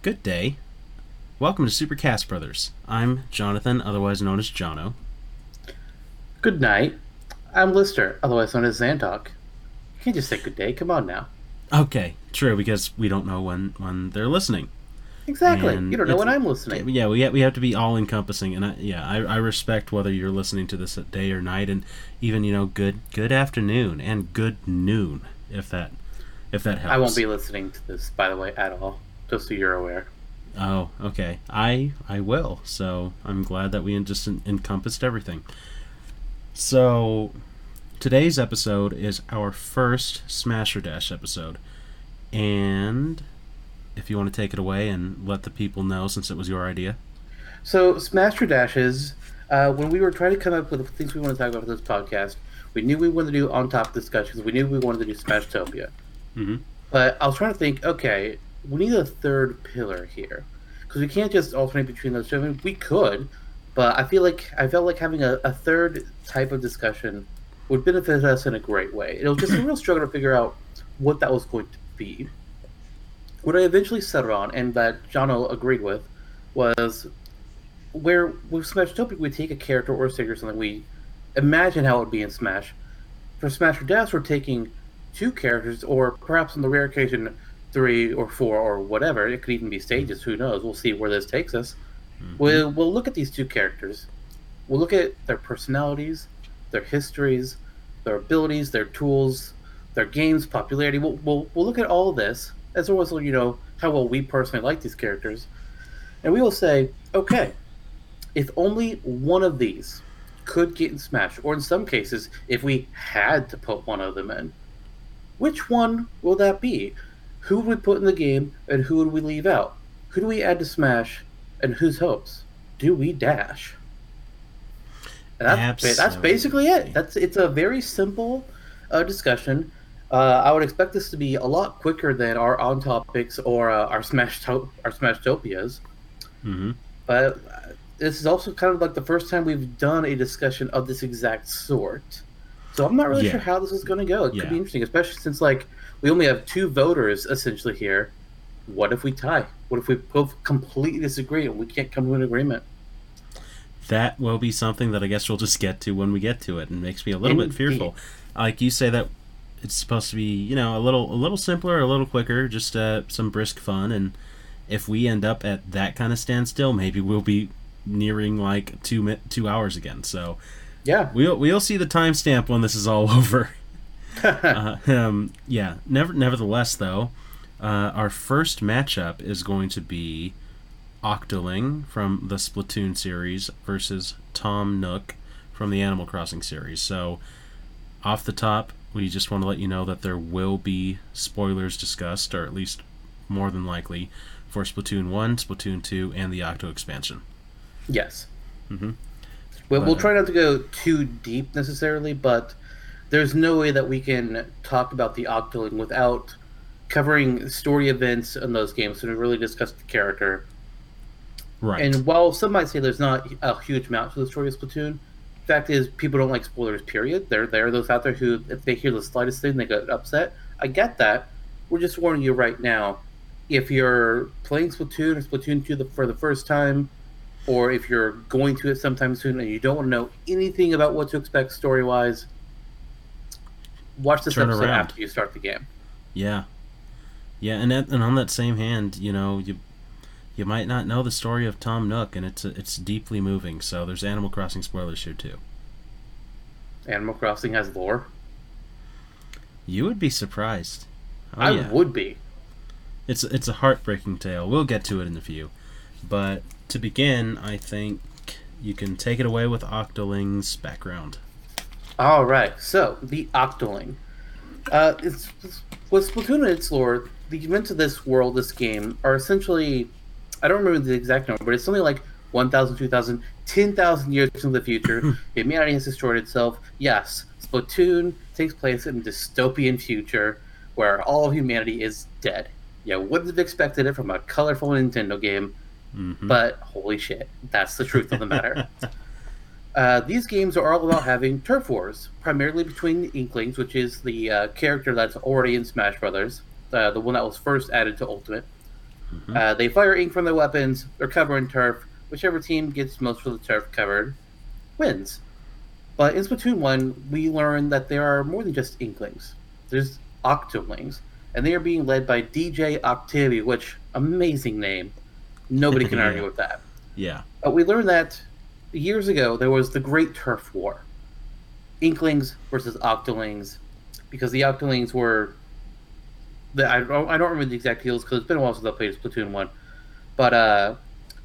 Good day. Welcome to Supercast Brothers. I'm Jonathan, otherwise known as Jono. Good night. I'm Lister, otherwise known as Zantok. You can't just say good day. Come on now. Okay, true, because we don't know when, when they're listening. Exactly. And you don't know when I'm listening. Yeah, we have, we have to be all encompassing, and I, yeah, I, I respect whether you're listening to this at day or night, and even you know, good good afternoon and good noon, if that if that helps. I won't be listening to this, by the way, at all. Just so you're aware. Oh, okay. I I will. So I'm glad that we just en- encompassed everything. So today's episode is our first Smash or Dash episode, and if you want to take it away and let the people know, since it was your idea. So, Smash or Dashes, uh, when we were trying to come up with the things we want to talk about for this podcast, we knew we wanted to do on top discussions. We knew we wanted to do Smashtopia. Mm-hmm. But I was trying to think, okay, we need a third pillar here. Because we can't just alternate between those two. I mean, we could, but I feel like I felt like having a, a third type of discussion would benefit us in a great way. It was just a real struggle to figure out what that was going to be. What I eventually settled on, and that Jono agreed with, was where with Smash Topia we take a character or a stick or something, we imagine how it would be in Smash. For Smash or Dash, we're taking two characters, or perhaps on the rare occasion, three or four or whatever. It could even be stages. Who knows? We'll see where this takes us. Mm-hmm. We'll, we'll look at these two characters. We'll look at their personalities, their histories, their abilities, their tools, their games, popularity. We'll, we'll, we'll look at all this, as well as, you know, how well we personally like these characters. And we will say, okay, if only one of these could get in Smash, or in some cases, if we had to put one of them in, which one will that be? Who would we put in the game, and who would we leave out? Who do we add to Smash, and whose hopes do we dash? And that's, that's basically it. That's it's a very simple uh, discussion. Uh, I would expect this to be a lot quicker than our on topics or uh, our Smash to- our Smashtopias. Mm-hmm. But uh, this is also kind of like the first time we've done a discussion of this exact sort. So I'm not really Yeah. sure how this is going to go. It Yeah. could be interesting, especially since like we only have two voters essentially here. What if we tie? What if we both completely disagree and we can't come to an agreement? That will be something that I guess we'll just get to when we get to it, and makes me a little bit fearful. Like you say that it's supposed to be, you know, a little a little simpler, a little quicker, just uh, some brisk fun. And if we end up at that kind of standstill, maybe we'll be nearing like two two hours again. So Yeah. we'll we'll see the timestamp when this is all over. Uh, um, yeah. Never, nevertheless, though, uh, our first matchup is going to be Octoling from the Splatoon series versus Tom Nook from the Animal Crossing series. So, off the top, we just want to let you know that there will be spoilers discussed, or at least more than likely, for Splatoon 1, Splatoon 2, and the Octo expansion. yes. Mhm. Well, we'll But- try not to go too deep necessarily, but there's no way that we can talk about the Octoling without covering story events in those games and really discuss the character Right. And while some might say there's not a huge amount to the story of Splatoon, the fact is people don't like spoilers. Period. There, there are those out there who, if they hear the slightest thing, they get upset. I get that. We're just warning you right now. If you're playing Splatoon or Splatoon 2 the, for the first time, or if you're going to it sometime soon and you don't want to know anything about what to expect story wise, watch this episode around. after you start the game. Yeah, yeah, and that, and on that same hand, you know, you you might not know the story of Tom Nook, and it's it's deeply moving. So there's Animal Crossing spoilers here too. Animal Crossing has lore. You would be surprised. Oh, I yeah. would be. It's it's a heartbreaking tale. We'll get to it in a few, but to begin, I think you can take it away with Octoling's background. All right, so the Octoling. Uh, it's, it's with Splatoon and its lore. The events of this world, this game, are essentially. I don't remember the exact number, but it's something like 1,000, 2,000, 10,000 years into the future. Humanity has destroyed itself. Yes, Splatoon takes place in a dystopian future where all of humanity is dead. You wouldn't have expected it from a colorful Nintendo game, Mhm. but holy shit, that's the truth of the matter. Uh, these games are all about having turf wars, primarily between the Inklings, which is the uh, character that's already in Smash Brothers, uh, the one that was first added to Ultimate, Mhm. Uh, they fire ink from their weapons. They're covered in turf. Whichever team gets most of the turf covered wins. But in Splatoon 1, we learn that there are more than just Inklings. There's Octolings, and they are being led by DJ Octavio, which, amazing name. Nobody can argue with that. Yeah. But we learned that years ago there was the Great Turf War. Inklings versus Octolings, because the Octolings were. The, I, don't, I don't remember the exact deals because it's been a while since I played Splatoon 1. But uh,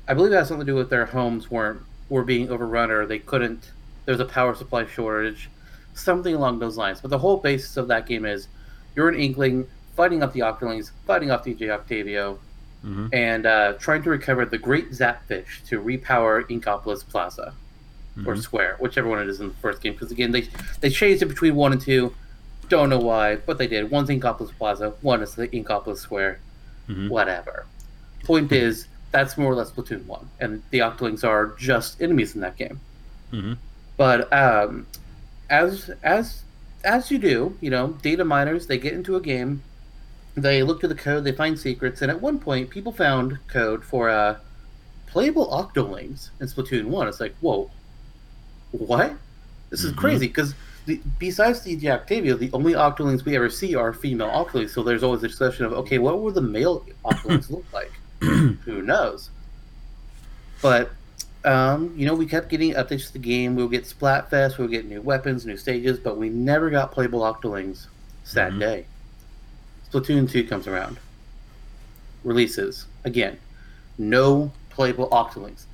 I believe it has something to do with their homes weren't were being overrun or they couldn't. There was a power supply shortage, something along those lines. But the whole basis of that game is you're an Inkling fighting off the Octolings, fighting off DJ Octavio, hmm and uh, trying to recover the Great Zapfish to repower Inkopolis Plaza or Mhm. Square, whichever one it is in the first game. Because again, they they changed it between one and two. Don't know why, but they did. One's Inkopolis Plaza, one is the Inkopolis Square. Mhm. Whatever. Point is, that's more or less Splatoon one, and the Octolings are just enemies in that game. Mhm. But um, as as as you do, you know, data miners they get into a game, they look to the code, they find secrets, and at one point, people found code for uh, playable Octolings in Splatoon one. It's like, whoa, what? This is Mhm. crazy because besides DJ Octavio, the only Octolings we ever see are female Octolings. So there's always a discussion of, okay, what would the male Octolings look like? Who knows? But um, you know, we kept getting updates to the game. We'll get Splatfest, we'll get new weapons, new stages, but we never got playable Octolings. Sad Mhm. day. Splatoon 2 comes around. Releases. Again, no playable Octolings.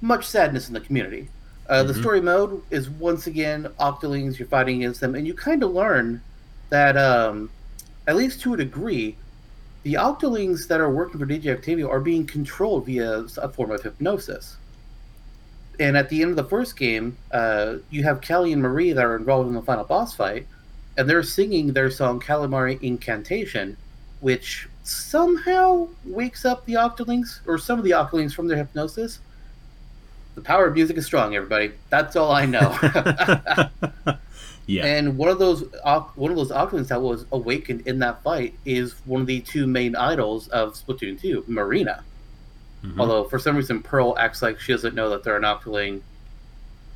Much sadness in the community. Uh, The Mhm. story mode is once again Octolings, you're fighting against them, and you kind of learn that, um, at least to a degree, the Octolings that are working for DJ Octavio are being controlled via a form of hypnosis. And at the end of the first game, uh, you have Callie and Marie that are involved in the final boss fight, and they're singing their song Calamari Inkantation, which somehow wakes up the Octolings, or some of the Octolings from their hypnosis. The power of music is strong, everybody. That's all I know. yeah. And one of those one of those Octolings that was awakened in that fight is one of the two main idols of Splatoon 2, Marina. Mhm. Although for some reason Pearl acts like she doesn't know that they're an Octoling.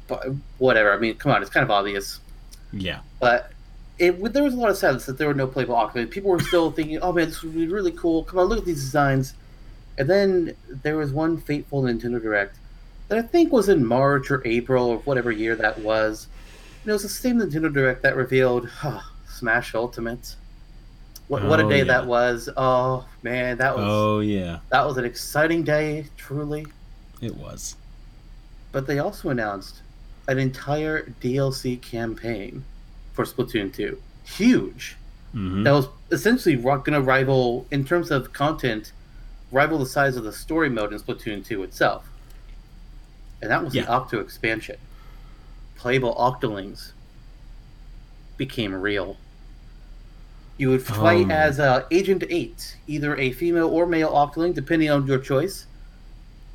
But whatever. I mean, come on, it's kind of obvious. yeah. But it there was a lot of sadness that there were no playable Octolings. People were still thinking, "Oh man, this would be really cool. Come on, look at these designs." And then there was one fateful Nintendo Direct that I think was in March or April or whatever year that was. And it was the same Nintendo Direct that revealed oh, Smash Ultimate. What, what a Oh, day yeah. that was! Oh man, that was Oh yeah. that was an exciting day, truly. It was. But they also announced an entire DLC campaign for Splatoon 2. Huge. hmm That was essentially going to rival, in terms of content, rival the size of the story mode in Splatoon 2 itself. And that was Yeah. the Octo expansion. Playable Octolings became real. You would fight Um. as uh, Agent 8, either a female or male Octoling, depending on your choice,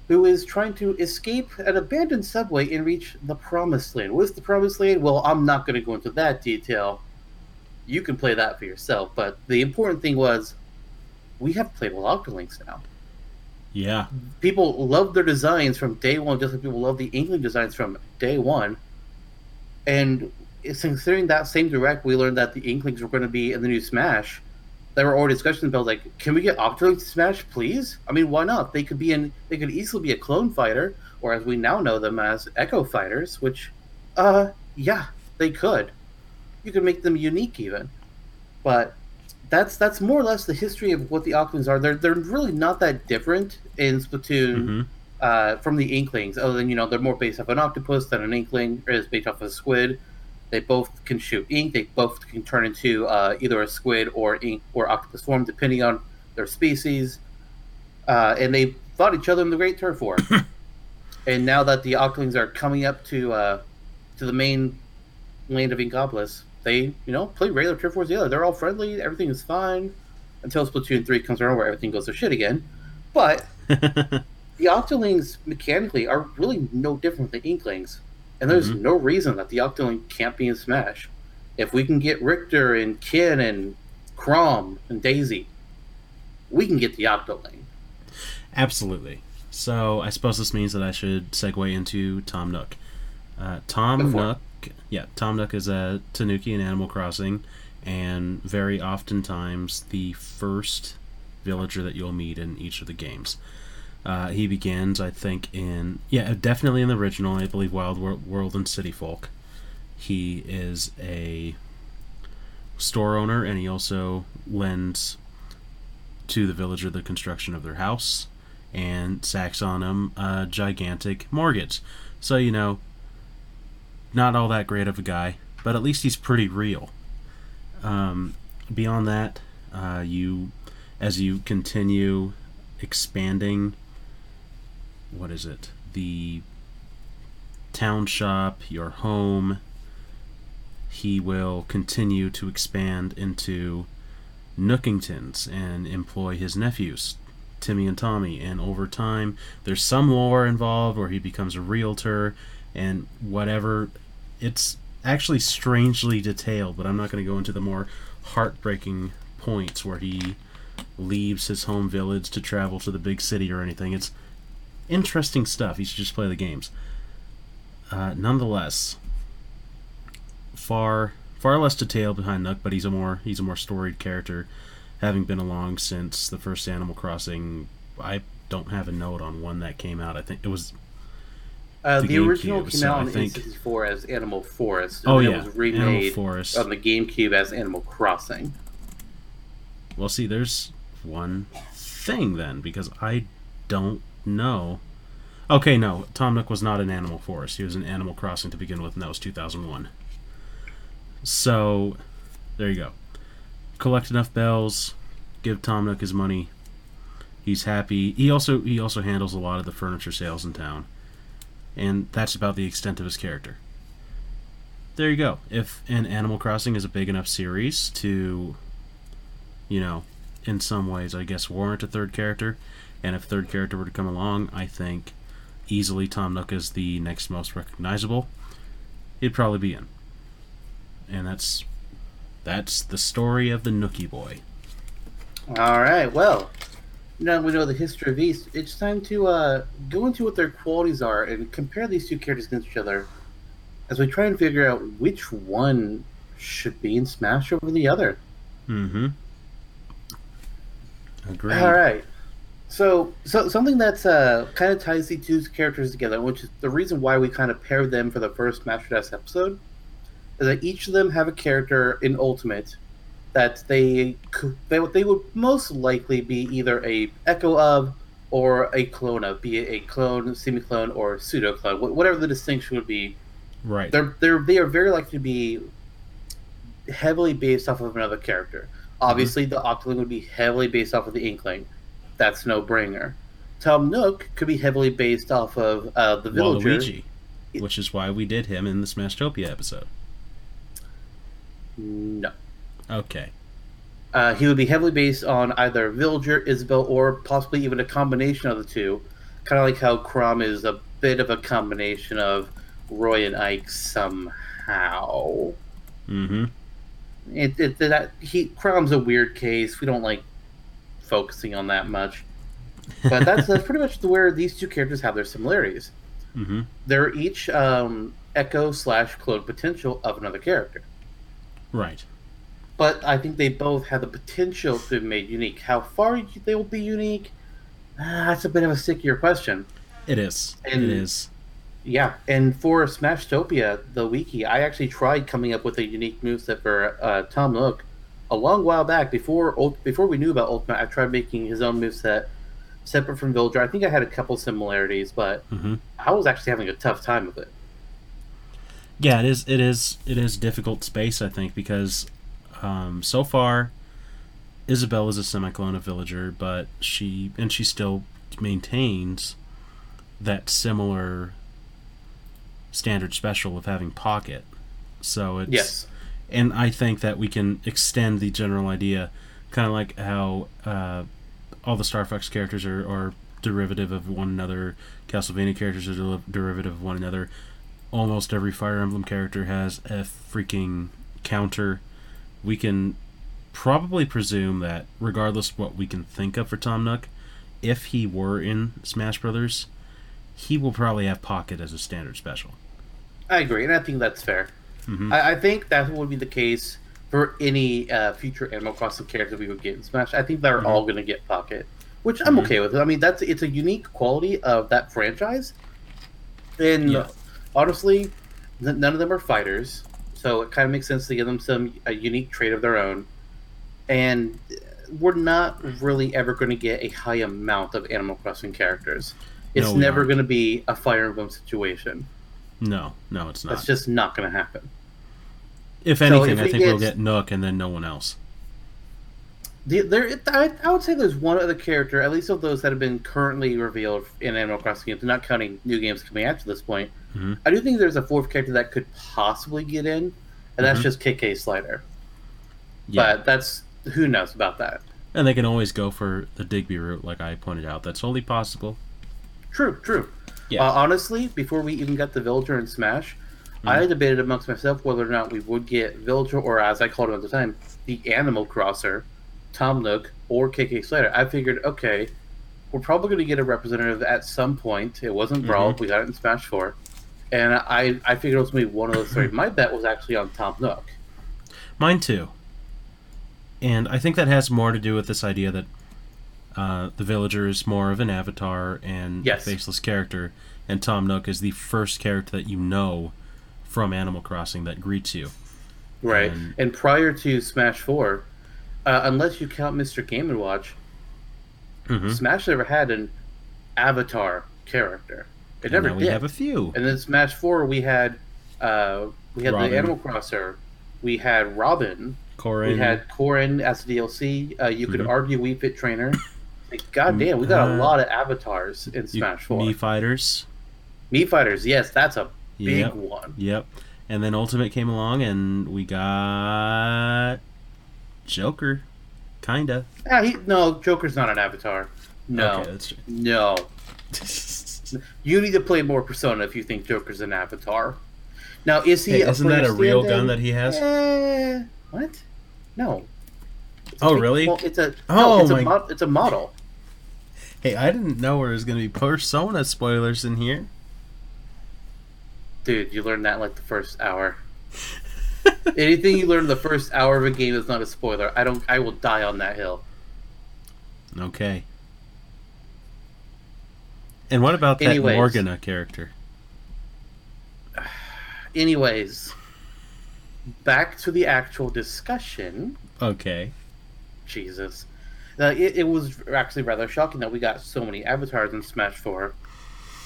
who is trying to escape an abandoned subway and reach the Promised Land. What is the Promised Land? Well, I'm not going to go into that detail. You can play that for yourself. But the important thing was, we have playable Octolings now. Yeah. People love their designs from day one, just like people love the Inkling designs from day one. And considering that same direct, we learned that the Inklings were going to be in the new Smash. There were already discussions about like, can we get Octolings to Smash, please? I mean, why not? They could be in. They could easily be a clone fighter, or as we now know them as Echo fighters. Which, uh, yeah, they could. You could make them unique even, but that's that's more or less the history of what the Octolings are. They're they're really not that different in Splatoon hmm uh, from the Inklings, other than you know they're more based off an octopus than an Inkling, or is based off of a squid. They both can shoot ink. They both can turn into uh, either a squid or ink or octopus form, depending on their species. Uh, and they fought each other in the Great Turf War. and now that the Octolings are coming up to uh, to the main land of Inkopolis, they you know play regular Turf Wars together. They're all friendly. Everything is fine until Splatoon three comes around, where everything goes to shit again. But the Octolings mechanically are really no different than Inklings, and there's Mhm. no reason that the Octoling can't be in Smash. If we can get Richter and Ken and Chrom and Daisy, we can get the Octoling. Absolutely. So I suppose this means that I should segue into Tom Nook. Uh, Tom it. Nook, yeah, Tom Nook is a Tanuki in Animal Crossing, and very oftentimes the first villager that you'll meet in each of the games. Uh, he begins, I think, in yeah, definitely in the original. I believe Wild Wor- World and City Folk. He is a store owner, and he also lends to the villager the construction of their house and sacks on them a gigantic mortgage. So you know, not all that great of a guy, but at least he's pretty real. Um, beyond that, uh, you as you continue expanding what is it? The town shop your home he will continue to expand into Nookington's and employ his nephews timmy and tommy. And over time there's some lore involved where he becomes a realtor and whatever. It's actually strangely detailed but i'm not going to go into the more heartbreaking points where he leaves his home village to travel to the big city or anything. It's interesting stuff. You should just play the games. Uh, nonetheless, far far less detail behind Nook, but he's a more he's a more storied character, having been along since the first Animal Crossing. I don't have a note on when that came out. I think it was. Uh, The the, original came so out on think- N64 as Animal Forest. Oh yeah, it was Animal remade Forest. on the GameCube as Animal Crossing. Well, see, there's one thing then because I don't know. Okay, no, Tom Nook was not in Animal Forest. He was in Animal Crossing to begin with, and that was 2001. So, there you go. Collect enough bells, give Tom Nook his money. He's happy. He also he also handles a lot of the furniture sales in town, and that's about the extent of his character. There you go. If an Animal Crossing is a big enough series to you know, in some ways, I guess, warrant a third character. And if third character were to come along, I think easily Tom Nook is the next most recognizable. He'd probably be in. And that's that's the story of the Nookie Boy. All right. Well, now we know the history of East. It's time to uh, go into what their qualities are and compare these two characters against each other, as we try and figure out which one should be in Smash over the other. Mm-hmm. Agreed. All right. So, so something that's uh, kind of ties these two characters together, which is the reason why we kind of paired them for the first Master episode, is that each of them have a character in Ultimate that they could, they, would- they would most likely be either a echo of or a clone of, be it a clone, semi-clone, or pseudo-clone, whatever the distinction would be. Right. They're they're they are very likely to be heavily based off of another character. Obviously, the Octoling would be heavily based off of the Inkling. That's no brainer. Tom Nook could be heavily based off of uh, the Villager. Waluigi. Which is why we did him in the Smashtopia episode. No. Okay. Uh, he would be heavily based on either Villager, Isabelle, or possibly even a combination of the two. Kind of like how Chrom is a bit of a combination of Roy and Ike somehow. Mm-hmm. It, it that he Chrom's a weird case. We don't like focusing on that much. But that's that's pretty much where these two characters have their similarities. Mm-hmm. They're each um, echo slash clone potential of another character. Right. But I think they both have the potential to be made unique. How far they will be unique, ah, that's a bit of a stickier question. It is. And- it is. Yeah, and for Smashtopia, the wiki, I actually tried coming up with a unique moveset for uh, Tom Nook a long while back before before we knew about Ultimate. I tried making his own moveset separate from Villager. I think I had a couple similarities, but Mm-hmm. I was actually having a tough time with it. Yeah, it is. It is. It is difficult space, I think, because um, so far, Isabelle is a semi-clone of Villager, but she and she still maintains that similar standard special of having pocket. So it's Yes. And I think that we can extend the general idea, kind of like how uh, all the Star Fox characters are, are derivative of one another. Castlevania characters are del- derivative of one another. Almost every Fire Emblem character has a freaking counter. We can probably presume that, regardless of what we can think of for Tom Nook, if he were in Smash Brothers, he will probably have Pocket as a standard special. I agree, and I think that's fair. Mhm. I, I think that would be the case for any uh, future Animal Crossing character we would get in Smash. I think they're Mhm. all going to get Pocket, which I'm Mhm. okay with. I mean, that's it's a unique quality of that franchise, and Yeah. honestly, none of them are fighters, so it kind of makes sense to give them some a unique trait of their own. And we're not really ever going to get a high amount of Animal Crossing characters. It's No, never going to be a Fire Emblem situation. No, no, it's not. That's just not going to happen. if so anything, if I think we'll get- Nook and then no one else. The, there, I, I would say there's one other character, at least of those that have been currently revealed in Animal Crossing games, not counting new games coming after this point. Mhm. I do think there's a fourth character that could possibly get in, and that's Mhm. just KK Slider. Yeah, But that's who knows about that. and they can always go for the Digby route, like I pointed out. That's totally possible. True, true. Yeah. Uh, honestly, before we even got the Villager in Smash, I debated amongst myself whether or not we would get Villager, or as I called him at the time, the Animal Crosser, Tom Nook, or KK Slider. I figured, okay, we're probably going to get a representative at some point. It wasn't Brawl, we got it in Smash 4. And I, I figured it was going to be one of those three. My bet was actually on Tom Nook. Mine too. And I think that has more to do with this idea that uh, the villager is more of an avatar and Yes. a faceless character, and Tom Nook is the first character that you know from Animal Crossing that greets you. Right. And- And prior to Smash 4, uh, unless you count Mr. Game & Watch, Mm-hmm. Smash never had an avatar character. It And never now we did. have a few. And then Smash Four, we had uh, we had Robin. the Animal Crosser, we had Robin, Corrin. we had Corrin as DLC. Uh, you could Mhm. argue Wii Fit Trainer. God damn, we got a Uh, lot of avatars in Smash Four. Mii Fighters. Mii Fighters, yes, that's a big Yep. one. Yep. And then Ultimate came along, and we got Joker, kinda. Yeah, he, no, Joker's not an avatar. No, Okay, no. You need to play more Persona if you think Joker's an avatar. Now, is he? Hey, a isn't that a real gun that he has? Eh, what? No. It's Oh, really? well, it's a Oh, no, it's my- a mod, it's a model. Hey, I didn't know there was gonna be Persona spoilers in here. Dude, you learned that in like the first hour. Anything you learn in the first hour of a game is not a spoiler. I don't. I will die on that hill. Okay. And what about that Anyways. Morgana character? Anyways, back to the actual discussion. Okay. Jesus. Uh, it, it was actually rather shocking that we got so many avatars in Smash 4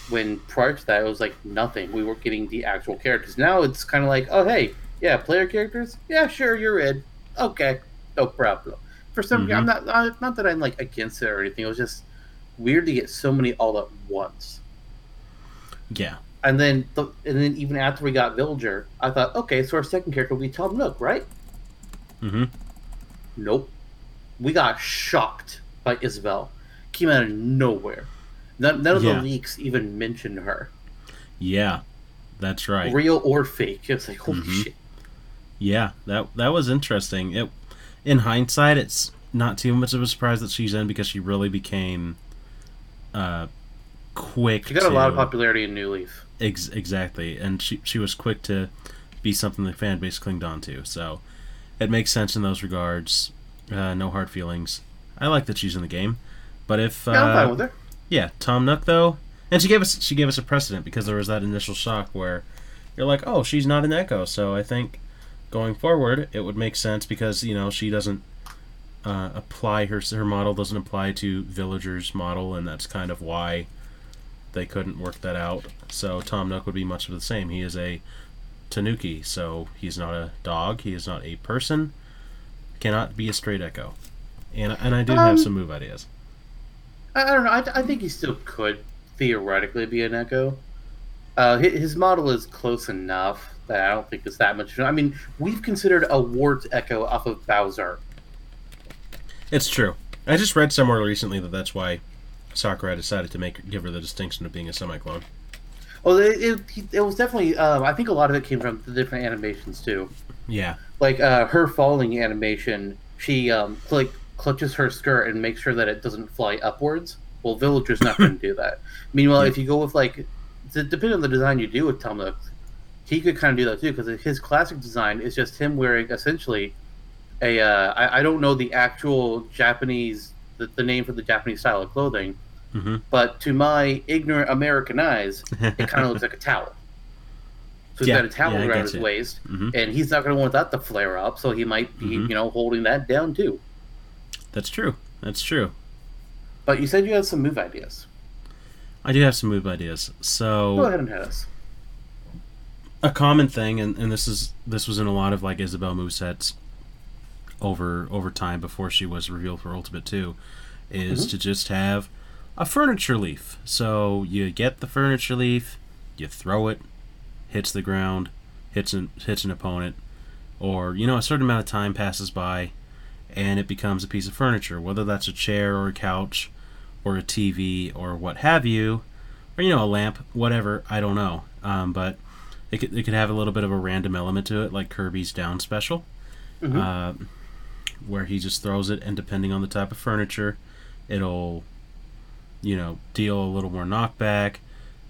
when prior to that it was like nothing. We were getting the actual characters. Now it's kind of like, oh, hey, yeah, player characters? Yeah, sure, you're in. Okay, no problem. For some Mhm. I'm not, not, not that I'm like against it or anything. It was just weird to get so many all at once. Yeah. And then, the, and then even after we got Villager, I thought, okay, so our second character will be Tom Nook, right? Mm-hmm. Nope. We got shocked by Isabelle. Came out of nowhere. None, none of Yeah. the leaks even mentioned her, Yeah. That's right. real or fake. It's like holy Mhm. shit. Yeah, that that was interesting. It in hindsight, it's not too much of a surprise that she's in because she really became uh quick. She got a lot of popularity in New Leaf. Ex- exactly, and she she was quick to be something the fan base clinged on to. So it makes sense in those regards. Uh, no hard feelings. I like that she's in the game, but if Yeah, I'm uh, fine with her. yeah, Tom Nook though, and she gave us she gave us a precedent because there was that initial shock where you're like, oh, she's not an Echo, so I think going forward it would make sense because you know she doesn't uh, apply her her model doesn't apply to Villager's model, and that's kind of why they couldn't work that out. So Tom Nook would be much of the same. He is a Tanuki, so he's not a dog. He is not a person. Cannot be a straight Echo. And and I do Um, have some move ideas. I, I don't know. I, I think he still could theoretically be an Echo. Uh, his, his model is close enough that I don't think it's that much. I mean, we've considered a Wart Echo off of Bowser. It's true. I just read somewhere recently that that's why Sakurai decided to make give her the distinction of being a semi-clone. Well, it, it, it was definitely. Um, I think a lot of it came from the different animations too. Yeah. like uh, her falling animation, she um, like clutches her skirt and makes sure that it doesn't fly upwards Well, Villager's not going to do that. Meanwhile, if you go with like, depending on the design you do with Tom Nook, he could kind of do that too because his classic design is just him wearing essentially a. Uh, I, I don't know the actual Japanese the, the name for the Japanese style of clothing, hmm but to my ignorant American eyes, it kind of looks like a towel. So he's Yeah, got a towel yeah, around his you. waist, hmm and he's not going to want that to flare up, so he might be, Mhm. you know, holding that down too. That's true. That's true. But you said you had some move ideas. I do have some move ideas. So Go ahead and hit us. a common thing, and, and this is this was in a lot of like Isabelle movesets over over time before she was revealed for Ultimate Two, is Mhm. to just have a furniture leaf. So you get the furniture leaf, you throw it, hits the ground, hits an hits an opponent, or you know a certain amount of time passes by, and it becomes a piece of furniture, whether that's a chair or a couch, or a TV or what have you, or you know a lamp, whatever. I don't know, um, but it could, it could have a little bit of a random element to it, like Kirby's Down Special, Mhm. uh, where he just throws it, and depending on the type of furniture, it'll, you know, deal a little more knockback,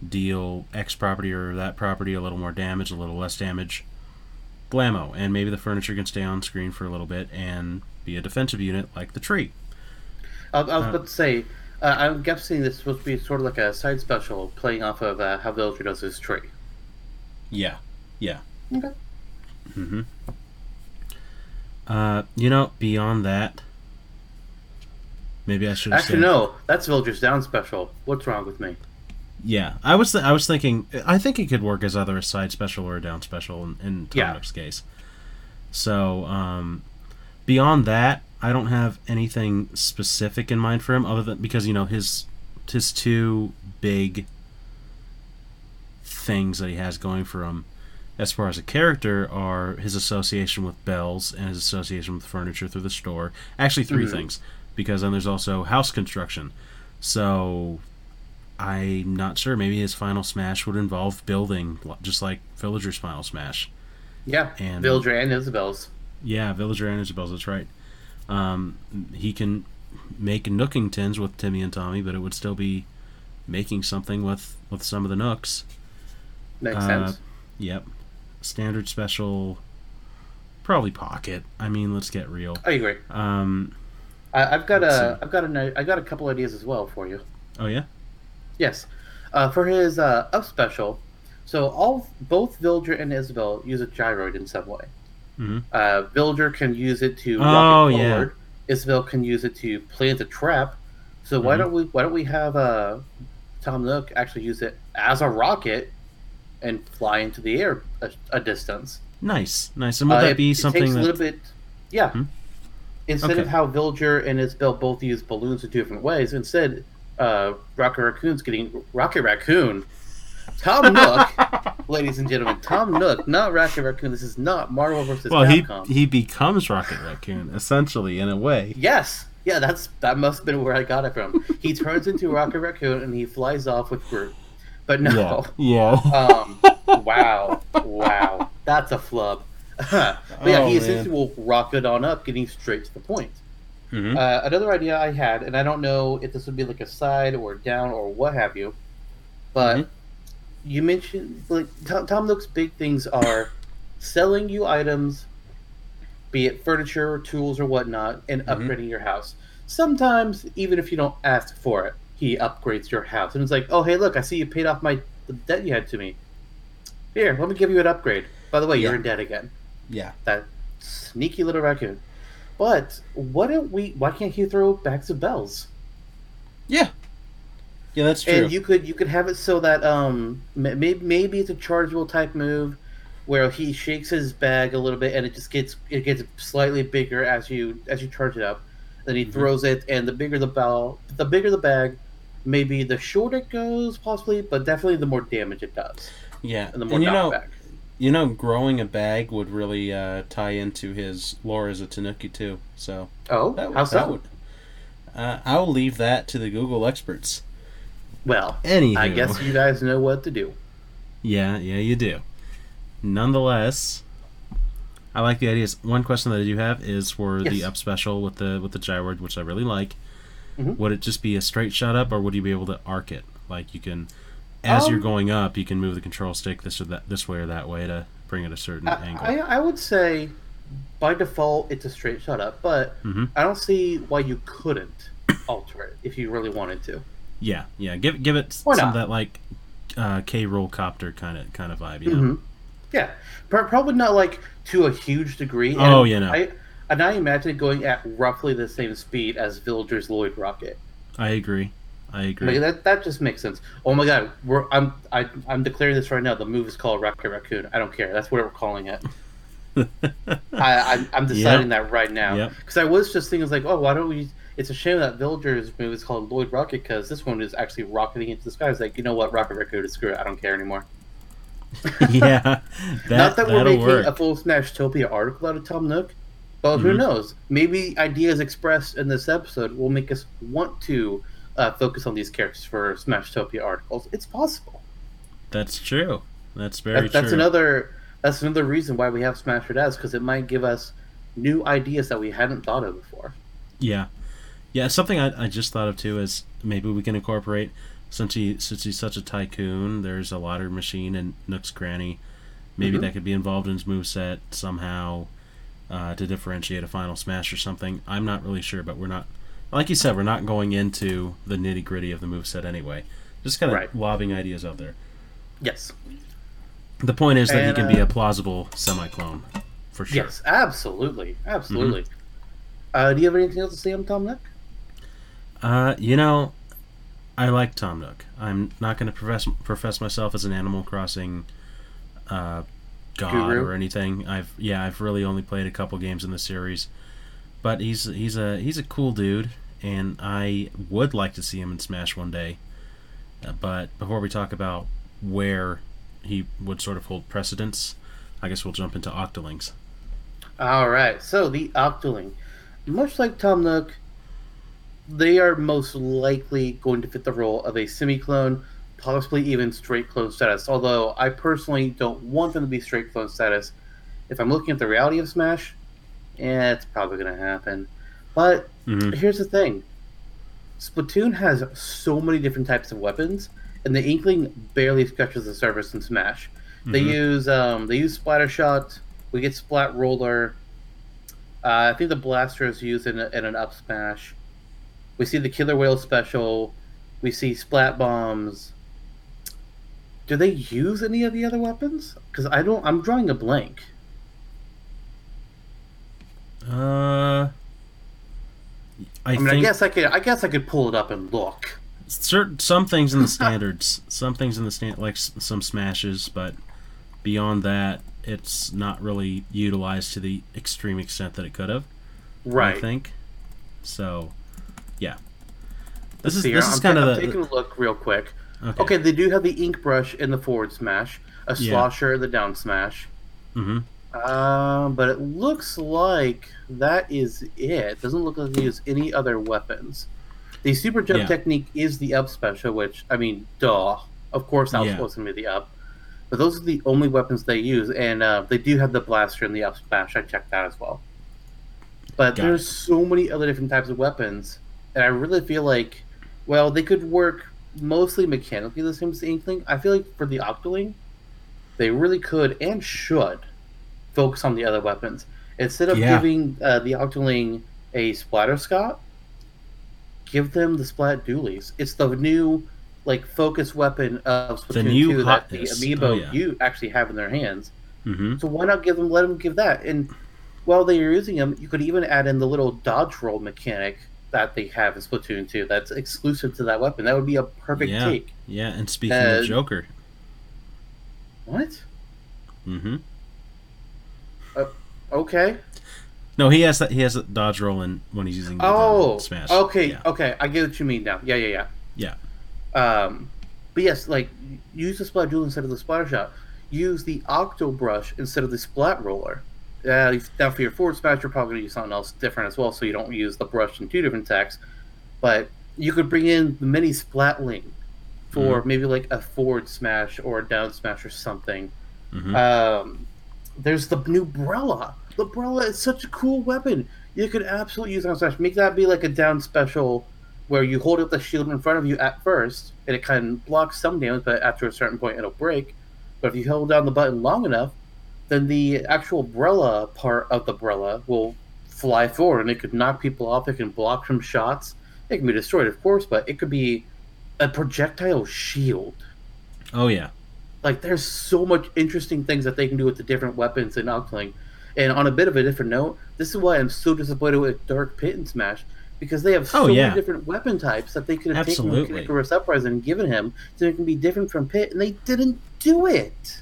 deal X property or that property a little more damage, a little less damage. Blammo, and maybe the furniture can stay on screen for a little bit and be a defensive unit like the tree. I, I was Uh, about to say, uh, I'm guessing this is supposed to be sort of like a side special playing off of uh, how Villager does his tree. Yeah, yeah. Okay. hmm Uh, you know, beyond that, maybe I should Actually, no, that's Villager's Down special. What's wrong with me? Yeah, I was th- I was thinking I think it could work as either a side special or a down special in, in Tom Yeah. Case. So um, beyond that, I don't have anything specific in mind for him other than because you know his his two big things that he has going for him as far as a character are his association with bells and his association with furniture through the store. Actually, 3 Mhm. things because then there's also house construction. So I'm not sure. Maybe his final smash would involve building, just like Villager's final smash. Yeah, And- Villager and Isabelle's. Yeah, Villager and Isabelle's. That's right. Um, he can make Nookington's with Timmy and Tommy, but it would still be making something with with some of the Nooks. Makes Uh, sense. Yep. Standard special. Probably pocket. I mean, let's get real. I agree. Um. I, I've got a, see. I've got a, I got a couple ideas as well for you. Oh yeah. Yes, uh, for his uh, up special. So all both Villager and Isabelle use a gyroid in some way. Mhm. Uh, Villager can use it to Oh, rocket yeah. forward. Isabelle can use it to plant a trap. So why Mhm. don't we why don't we have uh, Tom Nook actually use it as a rocket and fly into the air a, a distance? Nice, nice. And would Uh, that be it something takes a little bit, yeah. Hmm? Instead of how Villager and Isabelle both use balloons in two different ways, instead, uh, Rocket Raccoon's getting Rocket Raccoon. Tom Nook, ladies and gentlemen, Tom Nook, not Rocket Raccoon. This is not Marvel versus well, he Capcom. he becomes Rocket Raccoon essentially in a way. Yes, yeah, that's that must have been where I got it from. He turns into Rocket Raccoon and he flies off with Groot. But no, Yeah. um, wow, wow, that's a flub. but yeah, Oh, he man. essentially will rocket on up, getting straight to the point. Mhm. Uh, another idea I had, and I don't know if this would be like a side or down or what have you, but Mhm. you mentioned like Tom, Tom Nook's big things are selling you items, be it furniture or tools or whatnot, and Mhm. upgrading your house. Sometimes, even if you don't ask for it, he upgrades your house, and it's like, oh hey, look, I see you paid off my the debt you had to me. Here, let me give you an upgrade. By the way, you're in debt again Yeah. that sneaky little raccoon. But why don't we? Why can't he throw bags of bells? Yeah. Yeah, that's true. And you could you could have it so that um maybe maybe it's a chargeable type move where he shakes his bag a little bit and it just gets it gets slightly bigger as you as you charge it up. Then he Mhm. throws it, and the bigger the bell, the bigger the bag, maybe the shorter it goes, possibly, but definitely the more damage it does, yeah. and the more and you know, knockback. You know, growing a bag would really uh, tie into his lore as a Tanuki too. So Oh, that, how that so? would. Uh, I'll leave that to the Google experts. Well, Anywho, I guess you guys know what to do. Yeah, yeah, you do. Nonetheless, I like the ideas. One question that I do have is for the up special with the with the gyroid, which I really like. Mhm. would it just be a straight shot up, or would you be able to arc it? Like you can, as you're Um, going up, you can move the control stick this or that, this way or that way to bring it a certain I, angle. I, I would say by default it's a straight shot up, but Mhm. I don't see why you couldn't alter it if you really wanted to. yeah, yeah. Give give it Why some not? of that like uh, K. Rool copter kind of kind of vibe. You know? Mhm. Yeah, Pro- probably not like to a huge degree. and Oh, yeah, no. I, and I imagine it going at roughly the same speed as Villager's Lloyd rocket. I agree. I agree. Like, that that just makes sense. Oh my god, we're I'm I, I'm declaring this right now. The move is called Rocket Raccoon. I don't care. That's what we're calling it. I, I I'm deciding that right now Yep. because I was just thinking like, oh, why don't we? It's a shame that Villager's move is called Lloyd Rocket because this one is actually rocketing into the sky. It's like, you know what, Rocket Raccoon, screw it. I don't care anymore. yeah, that, Not that we're making work. a full Smash Topia article out of Tom Nook, but who Mhm. knows? Maybe ideas expressed in this episode will make us want to uh, focus on these characters for Smash Topia articles. It's possible. That's true. That's very That, that's true. another. That's another reason why we have Smash Dads because it might give us new ideas that we hadn't thought of before. Yeah, yeah. Something I, I just thought of too is maybe we can incorporate since he since he's such a tycoon. There's a ladder machine in Nook's Cranny. Maybe Mhm. that could be involved in his moveset somehow uh, to differentiate a final smash or something. I'm not really sure, but we're not. Like you said, we're not going into the nitty gritty of the moveset anyway. Just kind of Right. lobbing ideas out there. Yes. The point is that he can be uh, a plausible semi-clone, for sure. Yes. Absolutely. Absolutely. Mm-hmm. Uh, do you have anything else to say on Tom Nook? Uh, you know, I like Tom Nook. I'm not going to profess profess myself as an Animal Crossing uh, god Guru? or anything. I've yeah, I've really only played a couple games in the series, but he's he's a he's a cool dude, and I would like to see him in Smash one day. Uh, but before we talk about where he would sort of hold precedence, I guess we'll jump into Octolings. All right. So the Octoling, much like Tom Nook, they are most likely going to fit the role of a semi-clone, possibly even straight clone status. Although I personally don't want them to be straight clone status. If I'm looking at the reality of Smash, yeah, it's probably going to happen. But hmm here's the thing: Splatoon has so many different types of weapons, and the Inkling barely scratches the surface in Smash. They Mhm. use um, they use splatter shot. We get splat roller. Uh, I think the blaster is used in, a, in an up smash. We see the Killer Wail special. We see splat bombs. Do they use any of the other weapons? Because I don't. I'm drawing a blank. Uh, I, I, mean, I guess I could. I guess I could pull it up and look. certain some things in the standards, some things in the stand like s- some smashes, but beyond that, it's not really utilized to the extreme extent that it could have. Right. I think so. Yeah, Let's this is this here. is I'm, kind of I'm taking a look real quick. okay. Okay, they do have the ink brush in the forward smash, a Yeah. slosher in the down smash. hmm Um, but it looks like that is it. Doesn't look like they use any other weapons. The super jump Yeah. technique is the up special, which I mean, duh. Of course, that was Yeah. supposed to be the up. But those are the only weapons they use, and uh, they do have the blaster and the up smash. I checked that as well. But Got there's it. so many other different types of weapons, and I really feel like, well, they could work mostly mechanically the same as the Inkling. I feel like for the Octoling, they really could and should focus on the other weapons instead of Yeah. giving uh, the Octoling a splatter shot. Give them the splat dualies. It's the new like focus weapon of Splatoon new 2 that the amiibo Oh, yeah. you actually have in their hands. hmm So why not give them? Let them give that. And while they are using them, you could even add in the little dodge roll mechanic that they have in Splatoon 2. That's exclusive to that weapon. That would be a perfect Yeah. take. Yeah, and speaking Uh, of Joker, What? Mm hmm Okay. no, he has that. He has a dodge roll in when he's using the Oh, smash. okay, Yeah. okay. I get what you mean now. Yeah, yeah, Yeah. yeah. Um, but yes, like use the splat duel instead of the splatter shot. Use the octo brush instead of the splat roller. Uh, now for your forward smash, you're probably gonna use something else different as well, so you don't use the brush in two different attacks. But you could bring in the mini splatling for maybe like a forward smash or a down smash or something. hmm Um, there's the new Brella. The Brella is such a cool weapon. You could absolutely use it on Smash. Make that be like a down special where you hold up the shield in front of you at first, and it kind of blocks some damage, but after a certain point, it'll break. But if you hold down the button long enough, then the actual umbrella part of the umbrella will fly forward, and it could knock people off. It can block some shots. It can be destroyed, of course, but it could be a projectile shield. Oh yeah. Like there's so much interesting things that they can do with the different weapons in Octoling. And on a bit of a different note, this is why I'm so disappointed with Dark Pit and Smash because they have oh, so Oh, yeah. many different weapon types that they could have Absolutely. taken from Icarus Uprising and given him so it can be different from Pit, and they didn't do it.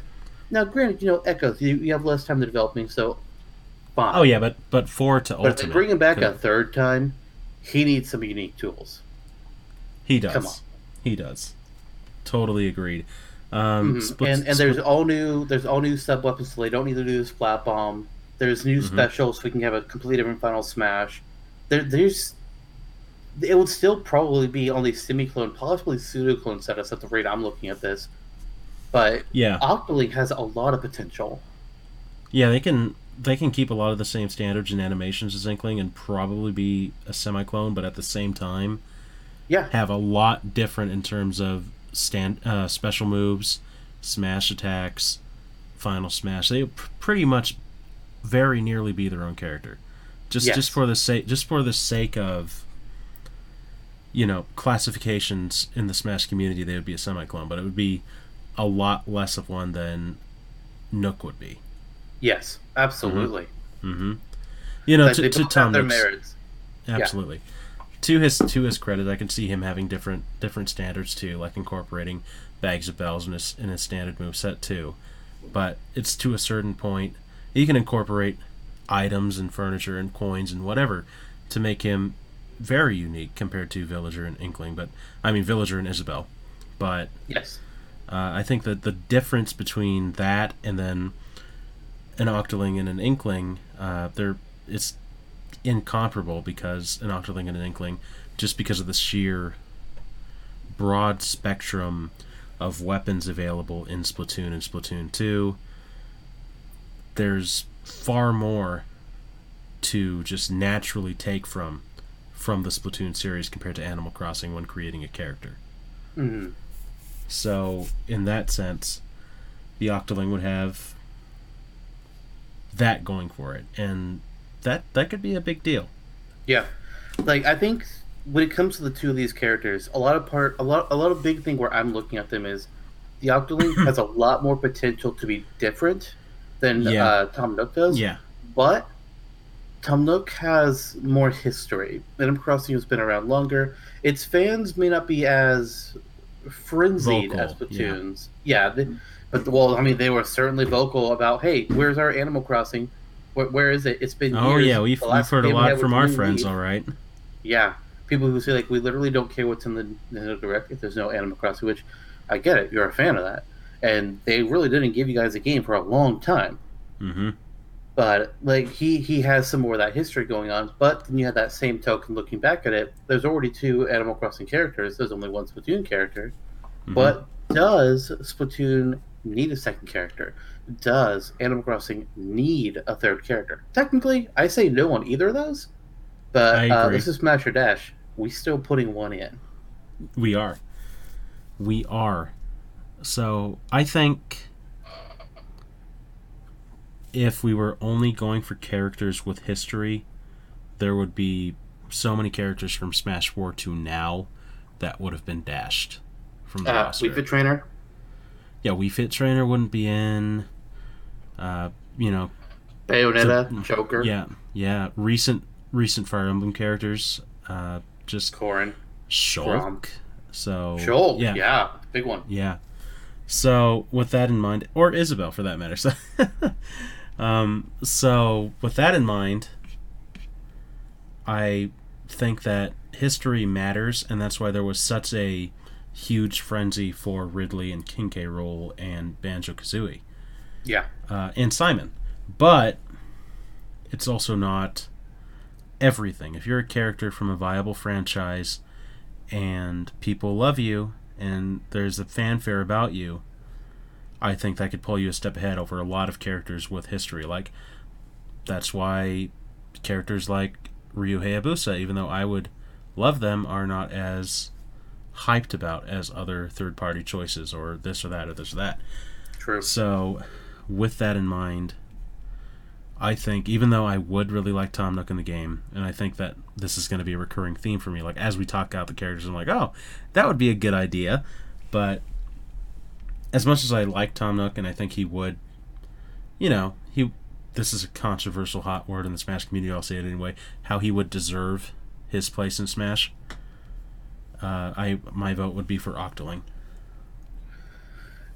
Now, granted, you know, Echoes, you, you have less time to develop me, so fine. Oh yeah, but but four to But ultimate. bring him back a third time, he needs some unique tools. He does. come on. He does. Totally agreed. Um, Mhm. split- and and there's all new there's all new sub weapons, so they don't need to do this flat bomb. There's new Mhm. specials, so we can have a completely different final smash. There, there's it would still probably be only semi clone, possibly pseudo clone status at the rate I'm looking at this. But yeah, Octoling has a lot of potential. yeah. They can they can keep a lot of the same standards and animations as Inkling and probably be a semi clone, but at the same time Yeah, have a lot different in terms of stand uh, special moves, smash attacks, final smash. They pr- pretty much very nearly be their own character. Just Yes. just for the sake just for the sake of you know classifications in the Smash community, they would be a semi clone, but it would be a lot less of one than Nook would be. yes, absolutely. hmm You know, Like, to, to Tom their Nook's- merits. Absolutely. To his to his credit, I can see him having different different standards too, like incorporating bags of bells in his in his standard move set too. But it's to a certain point. He can incorporate items and furniture and coins and whatever to make him very unique compared to Villager and Inkling. But I mean Villager and Isabelle. But Yes, uh, I think that the difference between that and then an Octoling and an Inkling, uh, they're it's incomparable because an Octoling and an Inkling, just because of the sheer broad spectrum of weapons available in Splatoon and Splatoon 2, there's far more to just naturally take from from the Splatoon series compared to Animal Crossing when creating a character. hmm So, in that sense, the Octoling would have that going for it, and that that could be a big deal. Yeah, like I think when it comes to the two of these characters, a lot of part, a lot, a lot of big thing where I'm looking at them is the Octoling has a lot more potential to be different than Yeah. uh, Tom Nook does. Yeah, but Tom Nook has more history. Animal Crossing has been around longer. Its fans may not be as frenzied Vocal, as Splatoon's. Yeah, they- but well, I mean, they were certainly vocal about, "Hey, where's our Animal Crossing? Where, where is it? It's been oh years. yeah, we've, we've heard a lot from our friends. Leaf. All right, Yeah, people who say like we literally don't care what's in the Nintendo Direct if there's no Animal Crossing, which I get it. You're a fan of that, and they really didn't give you guys a game for a long time. mm-hmm. But like he he has some more of that history going on. But then you have that same token looking back at it. There's already two Animal Crossing characters. There's only one Splatoon character. Mm-hmm. But does Splatoon need a second character? Does Animal Crossing need a third character? Technically, I say no on either of those. But uh, this is Smash or Dash. We still putting one in. we are, we are. So I think if we were only going for characters with history, there would be so many characters from Smash 4 to now that would have been dashed from the Uh, roster. Wii Fit Trainer. yeah, Wii Fit Trainer wouldn't be in. Uh, you know, Bayonetta, So- Joker, yeah, yeah. Recent recent Fire Emblem characters, uh, just Corrin, Shulk. So Shulk, yeah, Yeah. big one. yeah. So with that in mind, or Isabelle for that matter. So, um, so with that in mind, I think that history matters, and that's why there was such a huge frenzy for Ridley and King K. Rool and Banjo Kazooie Yeah, uh, and Simon. But it's also not everything. If you're a character from a viable franchise and people love you and there's a fanfare about you, I think that could pull you a step ahead over a lot of characters with history. Like that's why characters like Ryu Hayabusa, even though I would love them are not as hyped about as other third party choices or this or that or this or that. True. So, with that in mind, I think even though I would really like Tom Nook in the game, and I think that this is going to be a recurring theme for me, like as we talk out the characters, I'm like, oh, that would be a good idea. But as much as I like Tom Nook, and I think he would, you know, he this is a controversial hot word in the Smash community. I'll say it anyway. How he would deserve his place in Smash. Uh, I my vote would be for Octoling.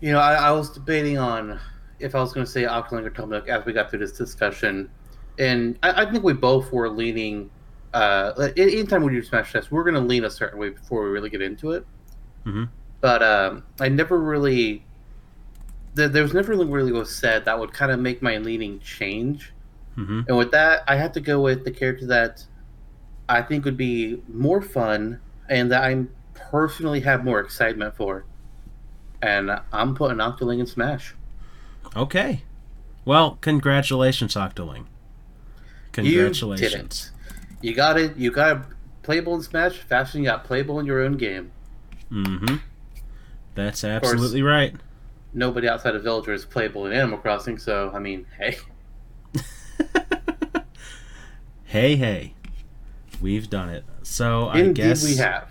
You know, I, I was debating on if I was going to say Octoling or Tom as we got through this discussion, and I, I think we both were leaning. Uh, anytime we do Smash Test, we're going to lean a certain way before we really get into it. hmm But um, I never really. There, there was never really was said that would kind of make my leaning change. hmm And with that, I had to go with the character that I think would be more fun and that I personally have more excitement for. And I'm putting Octoling in Smash. Okay. Well, congratulations, Octoling. Congratulations. You. You got it. You got it playable in Smash faster than you got playable in your own game. Mm-hmm. That's absolutely right. Nobody outside of Villager is playable in Animal Crossing, so I mean, hey. hey, hey. We've done it. So I guess we have.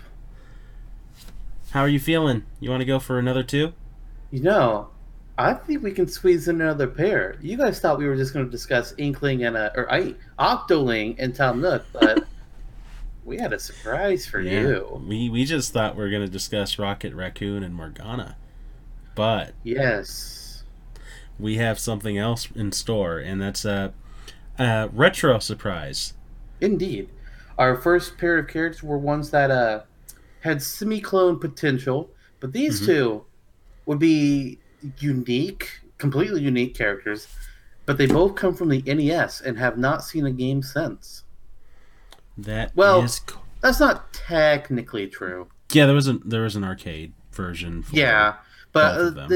How are you feeling? You want to go for another two? You know, I think we can squeeze in another pair. You guys thought we were just going to discuss Inkling and uh, or I Octoling and Tom Nook, but we had a surprise for you. We we just thought we were gonna discuss Rocket Raccoon and Morgana. But Yes. we have something else in store, and that's a, a retro surprise. Indeed. Our first pair of characters were ones that uh, had semi clone potential, but these Mhm. two would be unique, completely unique characters, but they both come from the NES and have not seen a game since. That Well- That's not technically true. yeah. There was an there was an arcade version. For, Yeah, but uh,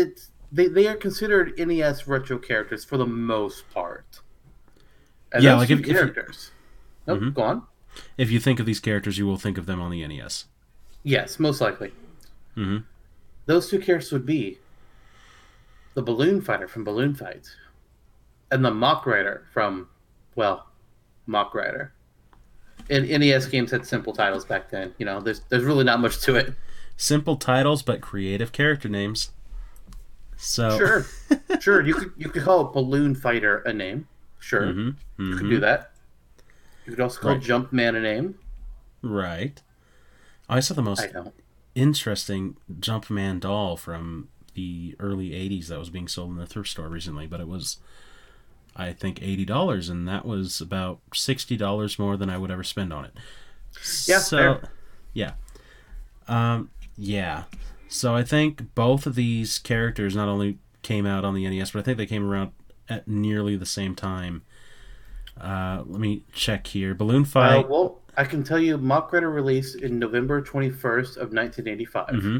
they, they are considered NES retro characters for the most part. And Yeah, like if- if you- characters. Nope, Mhm. go on. If you think of these characters, you will think of them on the NES. Yes, most likely. hmm those two characters would be the balloon fighter from balloon fight and the mach rider from well mach rider and nes games had simple titles back then you know there's there's really not much to it Simple titles, but creative character names. So sure sure you could you could call balloon fighter a name sure Mhm, you could mhm. do that you could also call Right. jumpman a name Right. I saw the most interesting Jumpman doll from the early 80s that was being sold in the thrift store recently, but it was, I think, $80, and that was about $60 more than I would ever spend on it. Yeah, So, fair. yeah. Um, yeah. So I think both of these characters not only came out on the NES, but I think they came around at nearly the same time. Uh, let me check here. Balloon uh, Fight. well i can tell you mach rider released in november 21st of 1985 hmm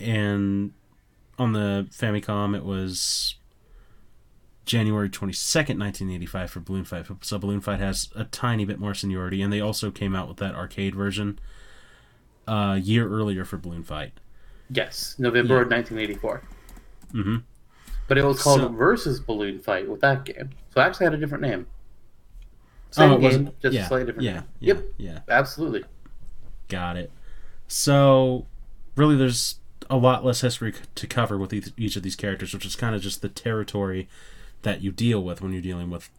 And on the Famicom, it was January 22nd, 1985 for Balloon Fight. So Balloon Fight has a tiny bit more seniority, and they also came out with that arcade version a year earlier for Balloon Fight. yes november Yeah. of 1984 hmm But it was called So- Versus Balloon Fight with that game. So it actually had a different name. Same Oh, it game, wasn't- just yeah, slightly different yeah, name. yeah, Yep, yeah. absolutely. Got it. So, really, there's a lot less history to cover with each, each of these characters, which is kind of just the territory that you deal with when you're dealing with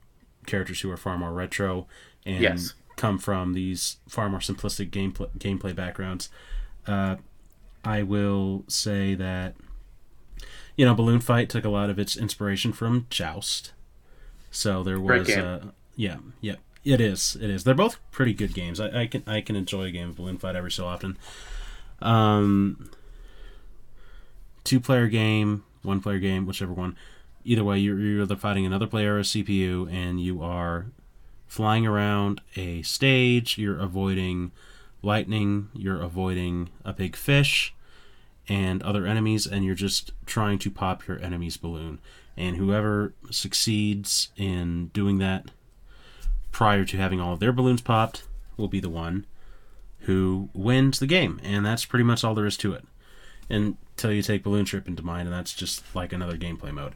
characters who are far more retro and Yes. come from these far more simplistic gameplay gameplay backgrounds. Uh, I will say that you know, Balloon Fight took a lot of its inspiration from Joust. So there was, uh, yeah, yeah, it is, it is. They're both pretty good games. I, I can I can enjoy a game of Balloon Fight every so often. Um, two player game, one player game, whichever one. Either way, you're, you're either fighting another player or a CPU, and you are flying around a stage. You're avoiding lightning. You're avoiding a big fish and other enemies, and you're just trying to pop your enemy's balloon. And whoever succeeds in doing that prior to having all of their balloons popped will be the one who wins the game, and that's pretty much all there is to it. Until you take Balloon Trip into mind, and that's just like another gameplay mode.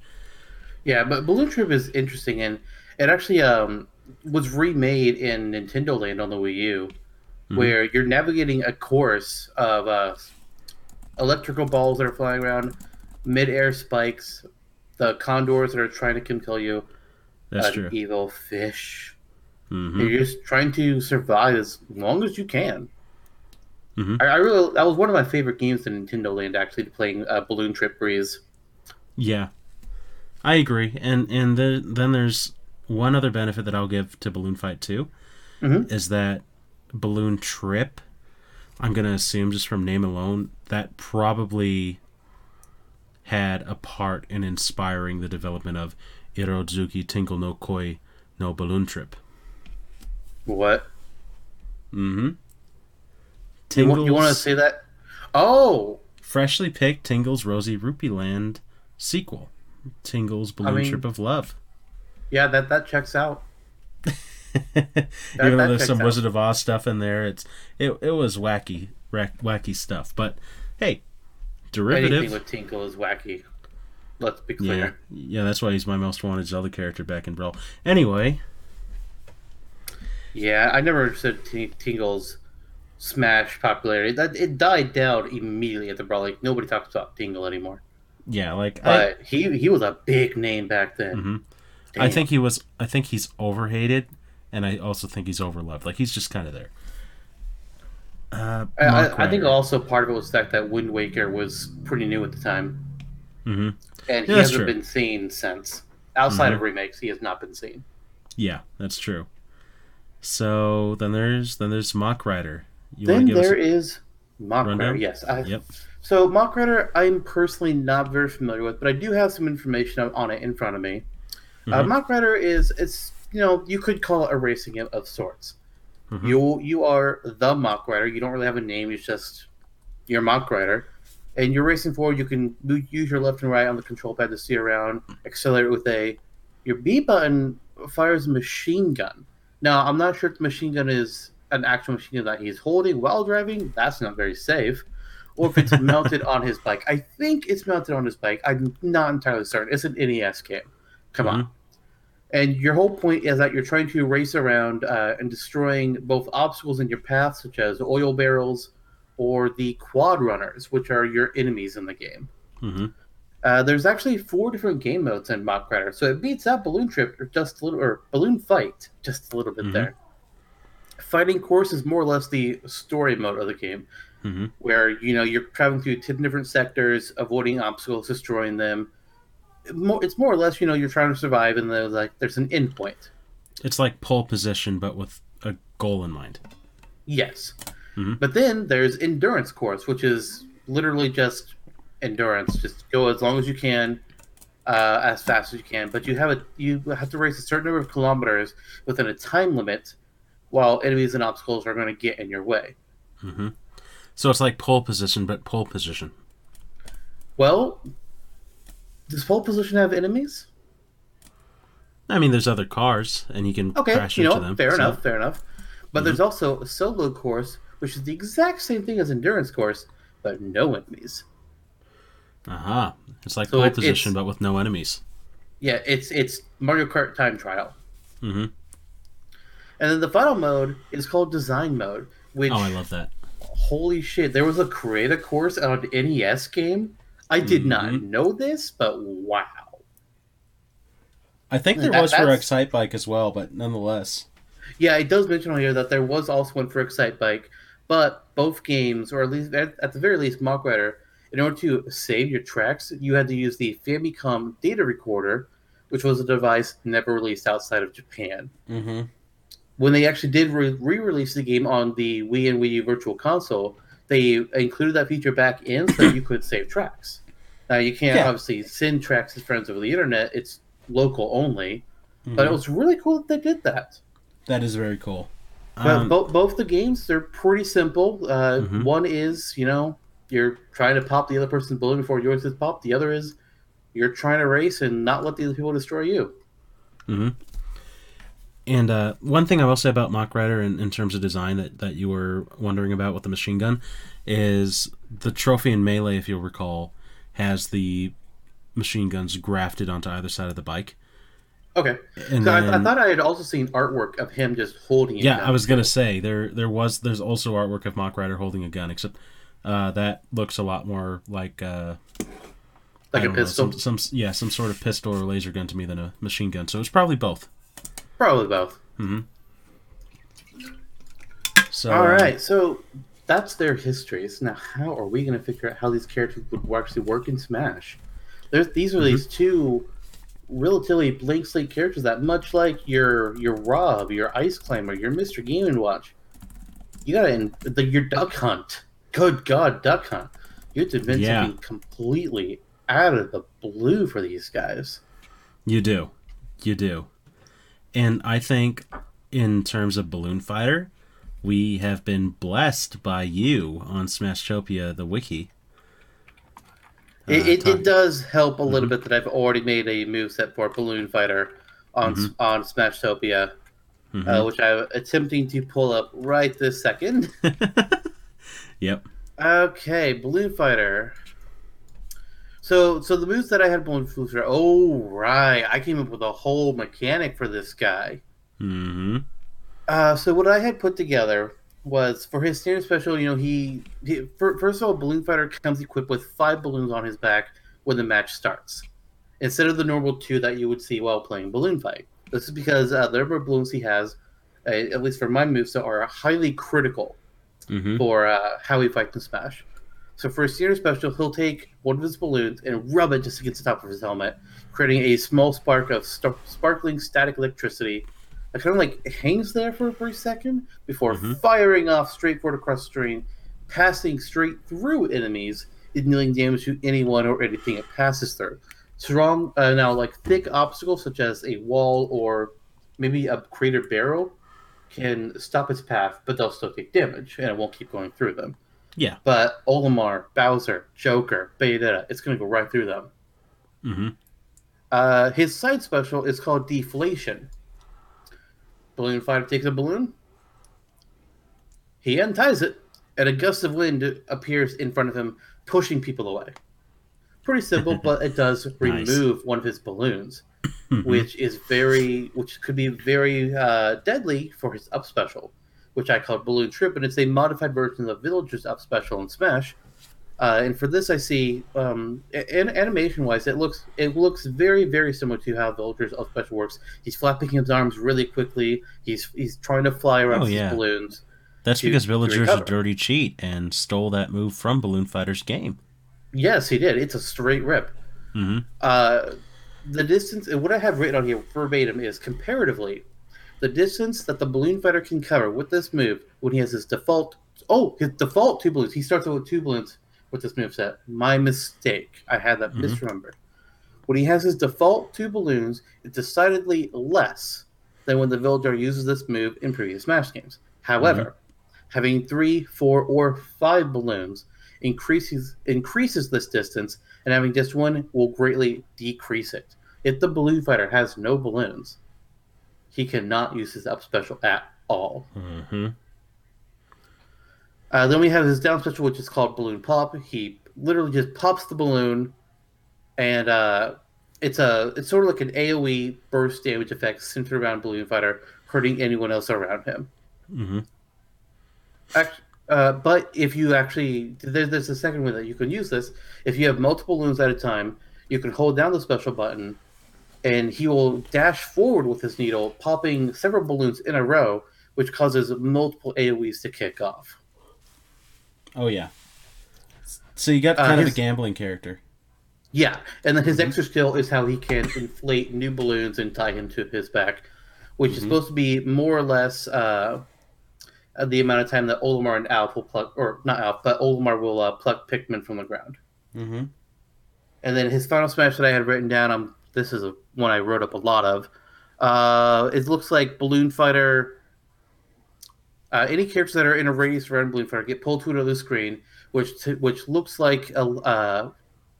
Yeah, but Balloon Trip is interesting, and it actually um, was remade in Nintendo Land on the Wii U, Mhm. where you're navigating a course of uh, electrical balls that are flying around, mid-air spikes, the condors that are trying to kill you, That's an true. evil fish. hmm You're just trying to survive as long as you can. Mhm. I, I really that was one of my favorite games in Nintendo Land actually playing uh, Balloon Trip Breeze. Yeah, I agree. And and the, then there's one other benefit that I'll give to Balloon Fight 2 Mhm. is that Balloon Trip. I'm gonna assume just from name alone that probably had a part in inspiring the development of Irozuki Tingle no Koi no Balloon Trip. What Mm-hmm. You, want, you want to say that? Oh, freshly picked Tingle's Rosy Rupee Land sequel, Tingle's Balloon mean- Trip of Love. yeah, that that checks out. Even though there's some out. Wizard of Oz stuff in there, it's it, it was wacky, rack, wacky stuff. But hey, derivative. Anything with Tingle is wacky. Let's be yeah, clear. yeah, that's why he's my most wanted Zelda character back in Brawl. Anyway, Yeah, I never understood T- Tingle's smash popularity. That it died down immediately at the brawl. Like nobody talks about Tingle anymore. yeah, like I, But he he was a big name back then. Mhm. I think he was. I think he's overhated, and I also think he's overloved. Like he's just kind of there. Uh, I, I, I think also part of it was the fact that Wind Waker was pretty new at the time, Mhm. and he Yeah, hasn't true. been seen since. Outside Mhm. of remakes, he has not been seen. Yeah, that's true. So then there's then there's Mach Rider. You then there a- is Mock rundown? Rider. Yes, I, Yep. So Mach Rider, I'm personally not very familiar with, but I do have some information on it in front of me. Uh, Mhm. Mach Rider is it's you know you could call it a racing of, of sorts. Mhm. You you are the Mach Rider. You don't really have a name. It's just you're Mach Rider, and you're racing forward. You can use your left and right on the control pad to see around. Accelerate with a your B button fires a machine gun. Now I'm not sure if the machine gun is an actual machine gun that he's holding while driving. That's not very safe. Or if it's mounted on his bike. I think it's mounted on his bike. I'm not entirely certain. It's an NES game. Come on. And your whole point is that you're trying to race around uh, and destroying both obstacles in your path, such as oil barrels or the quad runners, which are your enemies in the game. hmm Uh, there's actually four different game modes in Mach Rider, so it beats out Balloon Trip or just a little, or Balloon Fight just a little bit Mhm. there. Fighting Course is more or less the story mode of the game, hmm where you know you're traveling through ten different sectors, avoiding obstacles, destroying them. More, it's more or less you know you're trying to survive, and there's like there's an end point. It's like pole position, but with a goal in mind. Yes. Mhm. But then there's endurance course, which is literally just endurance. Just go as long as you can, uh, as fast as you can. But you have a you have to race a certain number of kilometers within a time limit, while enemies and obstacles are going to get in your way. Mm-hmm. So it's like pole position, but pole position. Well, does pole position have enemies? I mean, there's other cars, and you can Okay, crash you into know, them. fair so- enough, fair enough. But Mhm. there's also a solo course, which is the exact same thing as endurance course, but no enemies. Aha! It's like So pole it- position, but with no enemies. Yeah, it's it's Mario Kart Time Trial. Mm hmm And then the final mode is called Design Mode, which Oh, I love that. holy shit, there was a create a course on an NES game. I did not Mhm. know this, but wow. I think there That- was for Excitebike as well, but nonetheless. Yeah, it does mention on here that there was also one for Excitebike, but both games, or at least at, at the very least, Mach Rider, in order to save your tracks, you had to use the Famicom data recorder, which was a device never released outside of Japan. Mm-hmm. When they actually did re release the game on the Wii and Wii U Virtual Console, they included that feature back in so you could save tracks. Now you can't Yeah. obviously send tracks to friends over the internet; it's local only. Mm-hmm. But it was really cool that they did that. that is very cool. But Um, both both the games they're pretty simple. Uh, Mhm. One is you know you're trying to pop the other person's balloon before yours is popped. The other is you're trying to race and not let the other people destroy you. mhm. And uh, one thing I will say about Mach Rider in, in terms of design that, that you were wondering about with the machine gun is the trophy in Melee, if you'll recall, has the machine guns grafted onto either side of the bike. Okay. And So I, I thought I had also seen artwork of him just holding it. yeah. I was gonna say there there was there's also artwork of Mach Rider holding a gun, except uh, that looks a lot more like uh, like a don't know, pistol. some, some yeah some sort of pistol or laser gun to me than a machine gun. So it's probably both. Probably both. So All uh, right, so that's their histories. Now, how are we going to figure out how these characters would actually work in Smash? There's these are Mm-hmm. these two relatively blank slate characters that, much like your your Rob, your Ice Climber, your Mister Game and Watch, you got to the, your Duck Hunt. Good God, Duck Hunt! You have to invent Yeah. something completely out of the blue for these guys. You do. You do. And I think in terms of Balloon Fighter, we have been blessed by you on Smashtopia, the wiki. It, Uh, it, talk- it does help a little bit that I've already made a move set for Balloon Fighter on Mhm. on Smashtopia, uh, Mhm. which I'm attempting to pull up right this second. yep. okay, Balloon Fighter. So so the moves that I had Balloon Fighter. Oh right, I came up with a whole mechanic for this guy. hmm Uh, so what I had put together was for his standard special. You know, he, he fir- first of all, Balloon Fighter comes equipped with five balloons on his back when the match starts, instead of the normal two that you would see while playing Balloon Fight. This is because uh, the number of balloons he has, uh, at least for my moves, are highly critical hmm for uh, how he fights in Smash. So for a standard special, he'll take one of his balloons and rub it just against the top of his helmet, creating a small spark of st- sparkling static electricity that kind of like hangs there for a brief second before Mhm. firing off straight forward across the screen, passing straight through enemies and dealing damage to anyone or anything it passes through. Strong, uh, now like thick obstacles such as a wall or maybe a crater barrel can stop its path, but they'll still take damage and it won't keep going through them. Yeah. But Olimar, Bowser, Joker, Bayonetta, it's going to go right through them. hmm Uh, his side special is called Deflation. Balloon Fighter takes a balloon, he unties it, and a gust of wind appears in front of him, pushing people away. Pretty simple, but it does Nice. remove one of his balloons, Mhm. which is very, which could be very uh, deadly for his up special, which I call Balloon Trip, and it's a modified version of Villager's up special in Smash. Uh, and for this, I see, um, an animation wise, it looks it looks very very similar to how Villager's up special works. He's flapping his arms really quickly. He's he's trying to fly around Oh, his yeah. balloons. That's to- because Villager's a dirty cheat and stole that move from Balloon Fighter's game. Yes, he did. It's a straight rip. hmm Uh, the distance, and what I have written on here verbatim is comparatively, the distance that the balloon fighter can cover with this move when he has his default. Oh, his default two balloons. He starts out with two balloons with this move set. My mistake. I had that Mhm. misremembered. When he has his default two balloons, it's decidedly less than when the villager uses this move in previous Smash games. However, having three, four, or five balloons increases increases this distance, and having just one will greatly decrease it. If the balloon fighter has no balloons, he cannot use his up special at all. hmm Uh, then we have his down special, which is called Balloon Pop. He literally just pops the balloon, and uh, it's a it's sort of like an AOE burst damage effect centered around Balloon Fighter, hurting anyone else around him. hmm Act, uh, but if you actually there, there's a second way that you can use this. If you have multiple balloons at a time, you can hold down the special button, and he will dash forward with his needle, popping several balloons in a row, which causes multiple AOE's to kick off. Oh yeah. So you got Uh, kind of a gambling character. Yeah, and then his extra skill is how he can inflate new balloons and tie him to his back, which is Mhm. supposed to be more or less uh, uh, the amount of time that Olimar and Alph will pluck, or not Alph, but Olimar will uh, pluck Pikmin from the ground. hmm And then his final smash that I had written down, um, this is a, one I wrote up a lot of. Uh, it looks like Balloon Fighter. Uh, any characters that are in a radius around Balloon Fighter get pulled to another screen, which t- which looks like a uh,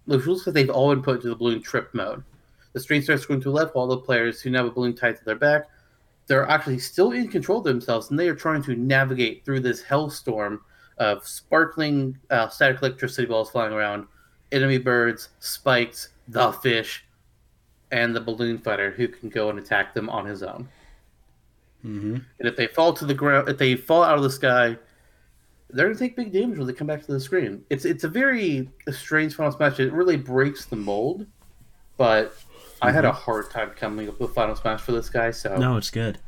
which looks like they've all been put into the balloon trip mode. The screen starts going to the left while the players who now have a balloon tied to their back. they're actually still in control of themselves, and they are trying to navigate through this hellstorm of sparkling uh, static electricity balls flying around, enemy birds, spikes, the fish, and the balloon fighter who can go and attack them on his own. Mm-hmm. And if they fall to the ground, if they fall out of the sky, they're gonna take big damage when they come back to the screen. It's it's a very strange Final Smash. It really breaks the mold, but I had a hard time coming up with Final Smash for this guy. So No, it's good.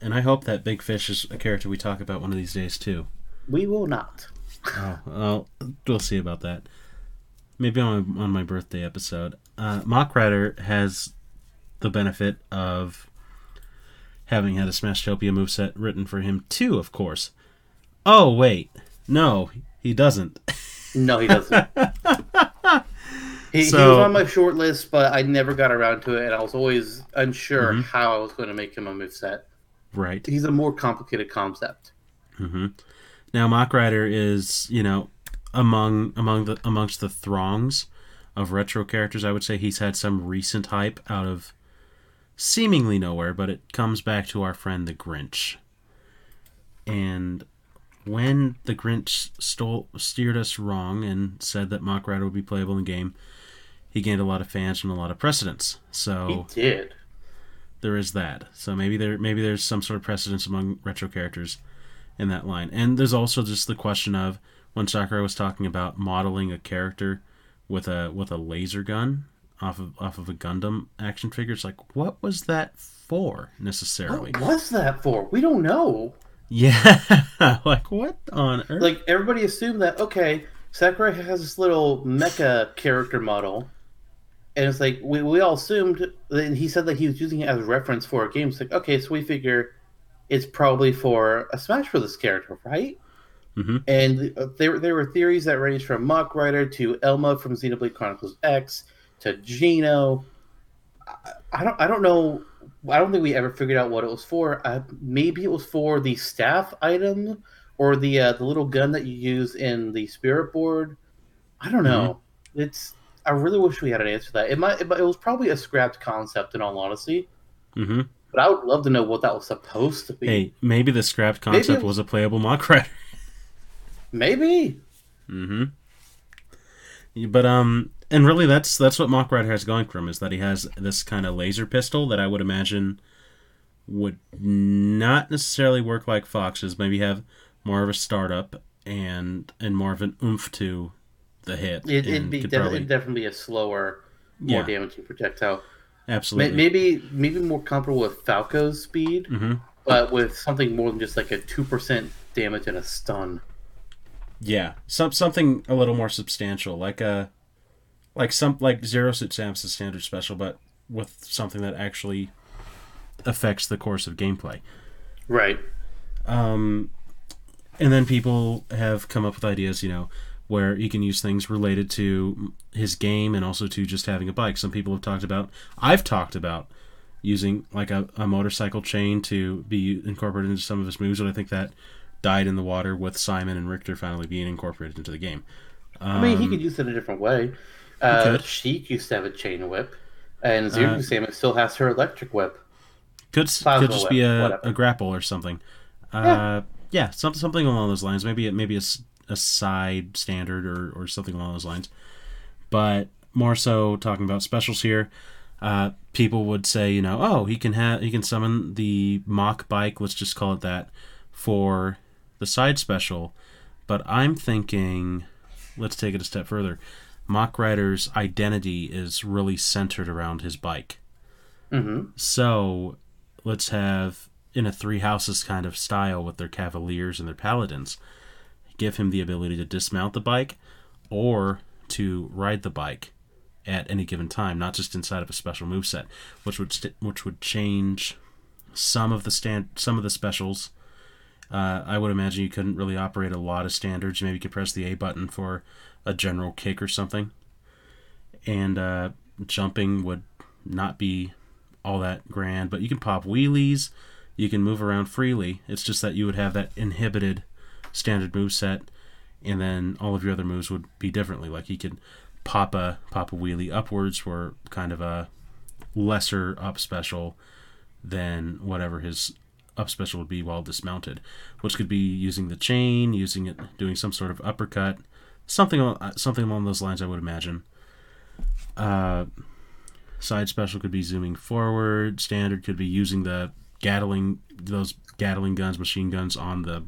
And I hope that Big Fish is a character we talk about one of these days too. we will not. Oh, well, we'll see about that. Maybe on on my birthday episode. Uh, Mach Rider has the benefit of having had a Smashtopia moveset written for him too, of course. Oh wait, no, he doesn't. No, he doesn't. he, he was on my short list, but I never got around to it, and I was always unsure Mhm. how I was going to make him a moveset. right. He's a more complicated concept. hmm Now, Mach Rider is you know among among the amongst the throngs of retro characters. I would say he's had some recent hype out of seemingly nowhere, but it comes back to our friend the Grinch. And when the Grinch stole steered us wrong and said that Mach Rider would be playable in game, he gained a lot of fans and a lot of precedence. So He did. there is that. So maybe there maybe there's some sort of precedence among retro characters in that line. And there's also just the question of when Sakurai was talking about modeling a character with a with a laser gun off of off of a Gundam action figure. It's like what was that for necessarily? What was that for? We don't know. Yeah, like what on earth? Like everybody assumed that okay, Sakurai has this little mecha character model, and it's like we, we all assumed. And he said that he was using it as a reference for a game. It's like okay, so we figure it's probably for a Smash for this character, right? Mhm. And uh, there there were theories that ranged from Mach Rider to Elma from Xenoblade Chronicles X to Geno. I, I don't I don't know. I don't think we ever figured out what it was for. Uh, maybe it was for the staff item or the uh, the little gun that you use in the spirit board. I don't know. It's I really wish we had an answer to that. It might it, it was probably a scrapped concept in all honesty, hmm but I would love to know what that was supposed to be. Hey, maybe the scrapped concept it- was a playable Mach Rider. Maybe. Mm-hmm. But um, and really, that's that's what Mach Rider has going for him is that he has this kind of laser pistol that I would imagine would not necessarily work like Fox's. Maybe have more of a startup and and more of an oomph to the hit. It, it'd be def- probably- it'd definitely be a slower, more Yeah. damaging projectile. Absolutely. Maybe maybe more comparable with Falco's speed, hmm but with something more than just like a two percent damage and a stun. Yeah, some something a little more substantial, like a like some like Zero Suit Samus' standard special, but with something that actually affects the course of gameplay. Right. Um, and then people have come up with ideas, you know, where he can use things related to his game and also to just having a bike. Some people have talked about, I've talked about using like a, a motorcycle chain to be incorporated into some of his moves, and I think that died in the water with Simon and Richter finally being incorporated into the game. I mean, he Um, could use it a different way. Uh. Sheik used to have a chain whip, and Zero Uh, Samus still has her electric whip. Could Plasma could just be a, a grapple or something. Yeah. Uh, yeah, some, something along those lines. Maybe it maybe a, a side standard or, or something along those lines. But more so talking about specials here. Uh, people would say, you know, oh, he can have he can summon the mock bike. Let's just call it that for the side special. But I'm thinking, let's take it a step further. Mach Rider's identity is really centered around his bike. hmm So let's have in a three houses kind of style with their cavaliers and their paladins. Give him the ability to dismount the bike or to ride the bike at any given time, not just inside of a special moveset, which would st- which would change some of the stand some of the specials. Uh, I would imagine you couldn't really operate a lot of standards. Maybe you could press the A button for a general kick or something, and uh, jumping would not be all that grand, but you can pop wheelies, you can move around freely. It's just that you would have that inhibited standard move set, and then all of your other moves would be differently. Like you could pop a pop a wheelie upwards for kind of a lesser up special, than whatever his up special would be while dismounted, which could be using the chain, using it, doing some sort of uppercut, something something along those lines. I would imagine. Uh, side special could be zooming forward. Standard could be using the Gatling those Gatling guns, machine guns on the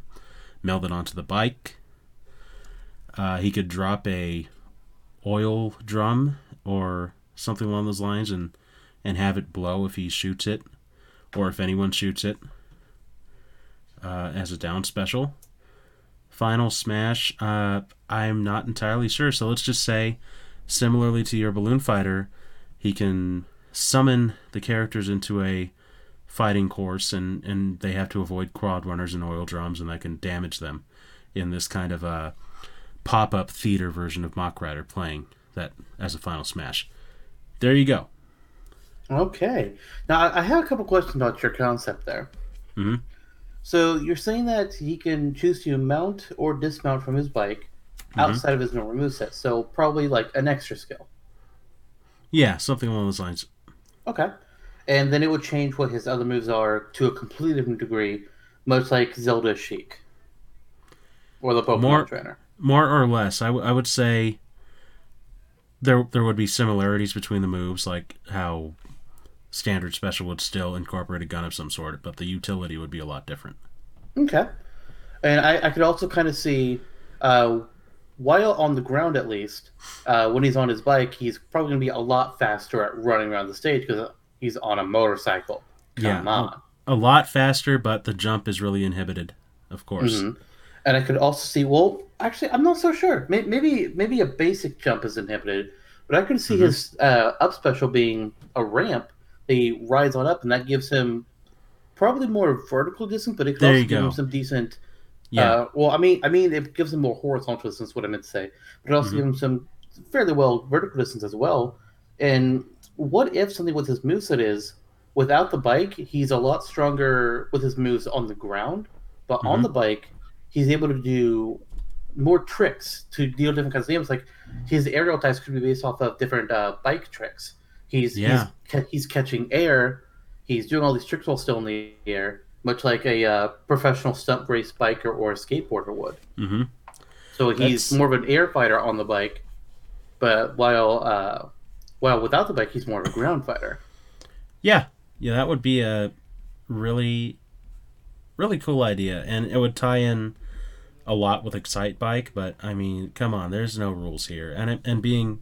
melded onto the bike. Uh, he could drop a oil drum or something along those lines and and have it blow if he shoots it or if anyone shoots it uh, as a down special. Final smash, uh, I'm not entirely sure. So let's just say, similarly to your balloon fighter, he can summon the characters into a fighting course, and, and they have to avoid quad runners and oil drums, and that can damage them in this kind of a pop up theater version of Mach Rider playing that as a final smash. There you go. Okay. Now I have a couple questions about your concept there. Mhm. So you're saying that he can choose to mount or dismount from his bike mm-hmm. outside of his normal moveset. So probably like an extra skill. Yeah, something along those lines. Okay. And then it would change what his other moves are to a completely different degree, much like Zelda Sheik. Or the Pokemon More- trainer. More or less, I, w- I would say there there would be similarities between the moves, like how standard special would still incorporate a gun of some sort, but the utility would be a lot different. Okay. And I, I could also kind of see, uh, while on the ground at least, uh, when he's on his bike, he's probably going to be a lot faster at running around the stage because he's on a motorcycle. Come Yeah. on. A lot faster, but the jump is really inhibited, of course. Mhm. And I could also see, well, actually, I'm not so sure. Maybe maybe a basic jump is inhibited, but I can see Mhm. his uh, up special being a ramp he rides on up, and that gives him probably more vertical distance, but it could There also give go. him some decent Yeah. Uh, well, I mean, I mean, it gives him more horizontal distance. What I meant to say, but it also Mhm. gives him some fairly well vertical distance as well. And what if something with his moveset is without the bike, he's a lot stronger with his moves on the ground, but on Mhm. the bike, he's able to do more tricks to deal different kinds of damage. Like his aerial attacks could be based off of different uh, bike tricks. He's Yeah. he's, he's catching air. He's doing all these tricks while still in the air, much like a uh, professional stunt race biker or a skateboarder would. hmm So he's That's- more of an air fighter on the bike, but while uh, while without the bike, he's more of a ground fighter. Yeah, yeah, that would be a really, really cool idea, and it would tie in a lot with Excitebike. But I mean, come on, there's no rules here, and it- and being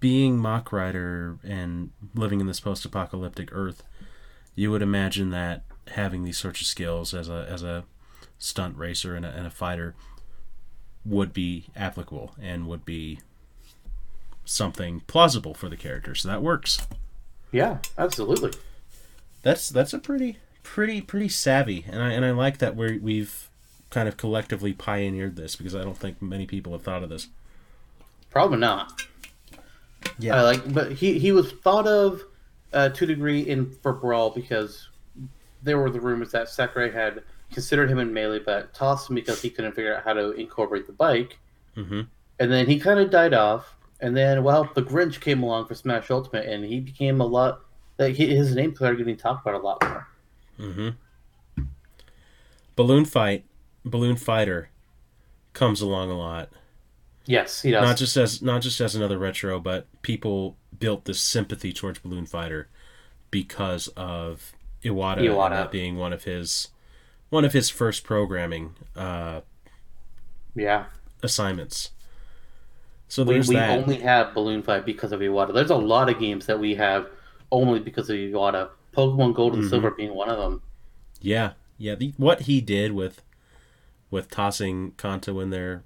being Mach Rider and living in this post-apocalyptic Earth, you would imagine that having these sorts of skills as a as a stunt racer and a, and a fighter would be applicable and would be something plausible for the character. So that works Yeah, absolutely. that's that's a pretty pretty pretty savvy and i and i like that we we've kind of collectively pioneered this because i don't think many people have thought of this Probably not. Yeah. Uh, like, but he he was thought of uh, to a degree in for Brawl because there were the rumors that Sakurai had considered him in melee, but tossed him because he couldn't figure out how to incorporate the bike. mm-hmm And then he kind of died off. And then, well, the Grinch came along for Smash Ultimate, and he became a lot. Like his name started getting talked about a lot more. mm-hmm balloon fight balloon fighter comes along a lot Yes, he does. not just as not just as another retro but people built this sympathy towards balloon fighter because of iwata, Iwata. being one of his one of his first programming uh, yeah, assignments so we, we that only have Balloon Fight because of Iwata. There's a lot of games that we have only because of Iwata. Pokemon Gold and Mhm. Silver being one of them. Yeah, yeah. The, what he did with with tossing Kanto in there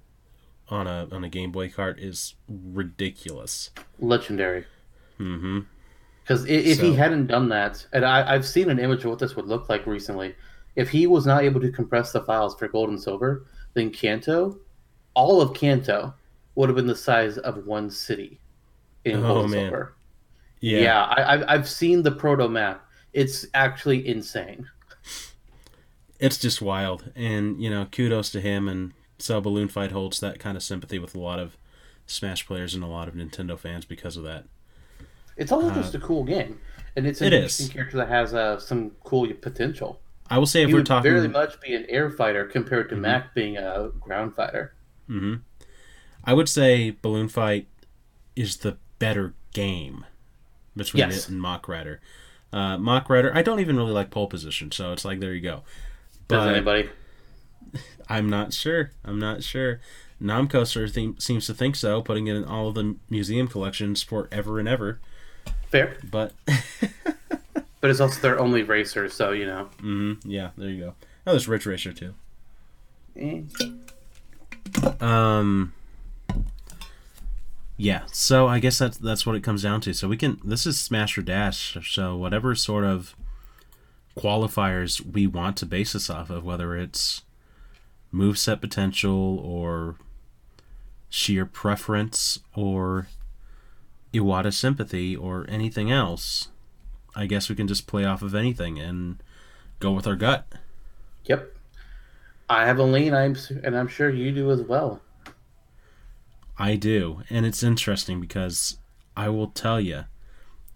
on a on a Game Boy cart is ridiculous. Legendary. Mm-hmm. Because if So- he hadn't done that, and I, I've seen an image of what this would look like recently, if he was not able to compress the files for gold and silver, then Kanto, all of Kanto, would have been the size of one city in Oh, gold and man. silver. Yeah. Yeah, I, I've, I've seen the proto map. It's actually insane. it's just wild, and you know, kudos to him. And so Balloon Fight holds that kind of sympathy with a lot of Smash players and a lot of Nintendo fans because of that. It's also Uh, just a cool game, and it's an it interesting is. character that has uh, some cool potential. I will say if he we're would talking very much be an air fighter compared to Mhm. Mac being a ground fighter. hmm I would say Balloon Fight is the better game between Yes. it and Mach Rider. Uh, Mach Rider, I don't even really like pole position, so it's like there you go. Does anybody? I'm not sure. I'm not sure. Namco sort of think, seems to think so, putting it in all of the museum collections forever and ever. Fair, But but it's also their only racer, so you know. Mm-hmm. yeah, there you go. Oh, there's Ridge Racer too. Eh. Um. Yeah, so I guess that's that's what it comes down to. So we can this is Smash or Dash. So whatever sort of qualifiers we want to base this off of, whether it's moveset potential or sheer preference or Iwata sympathy or anything else, I guess we can just play off of anything and go with our gut. Yep. I have a lean, I'm and I'm sure you do as well. I do, and it's interesting because I will tell you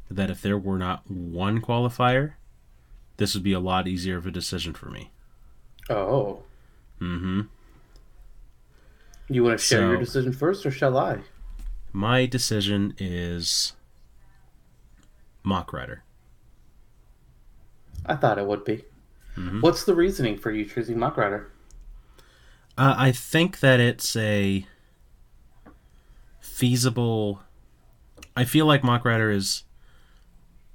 that if there were not one qualifier, this would be a lot easier of a decision for me. Oh, hmm you want to share your decision first, or shall I? My decision is Mach Rider. I thought it would be. Mhm. What's the reasoning for you choosing Mach Rider? Uh, I think that it's a feasible. I feel like Mach Rider is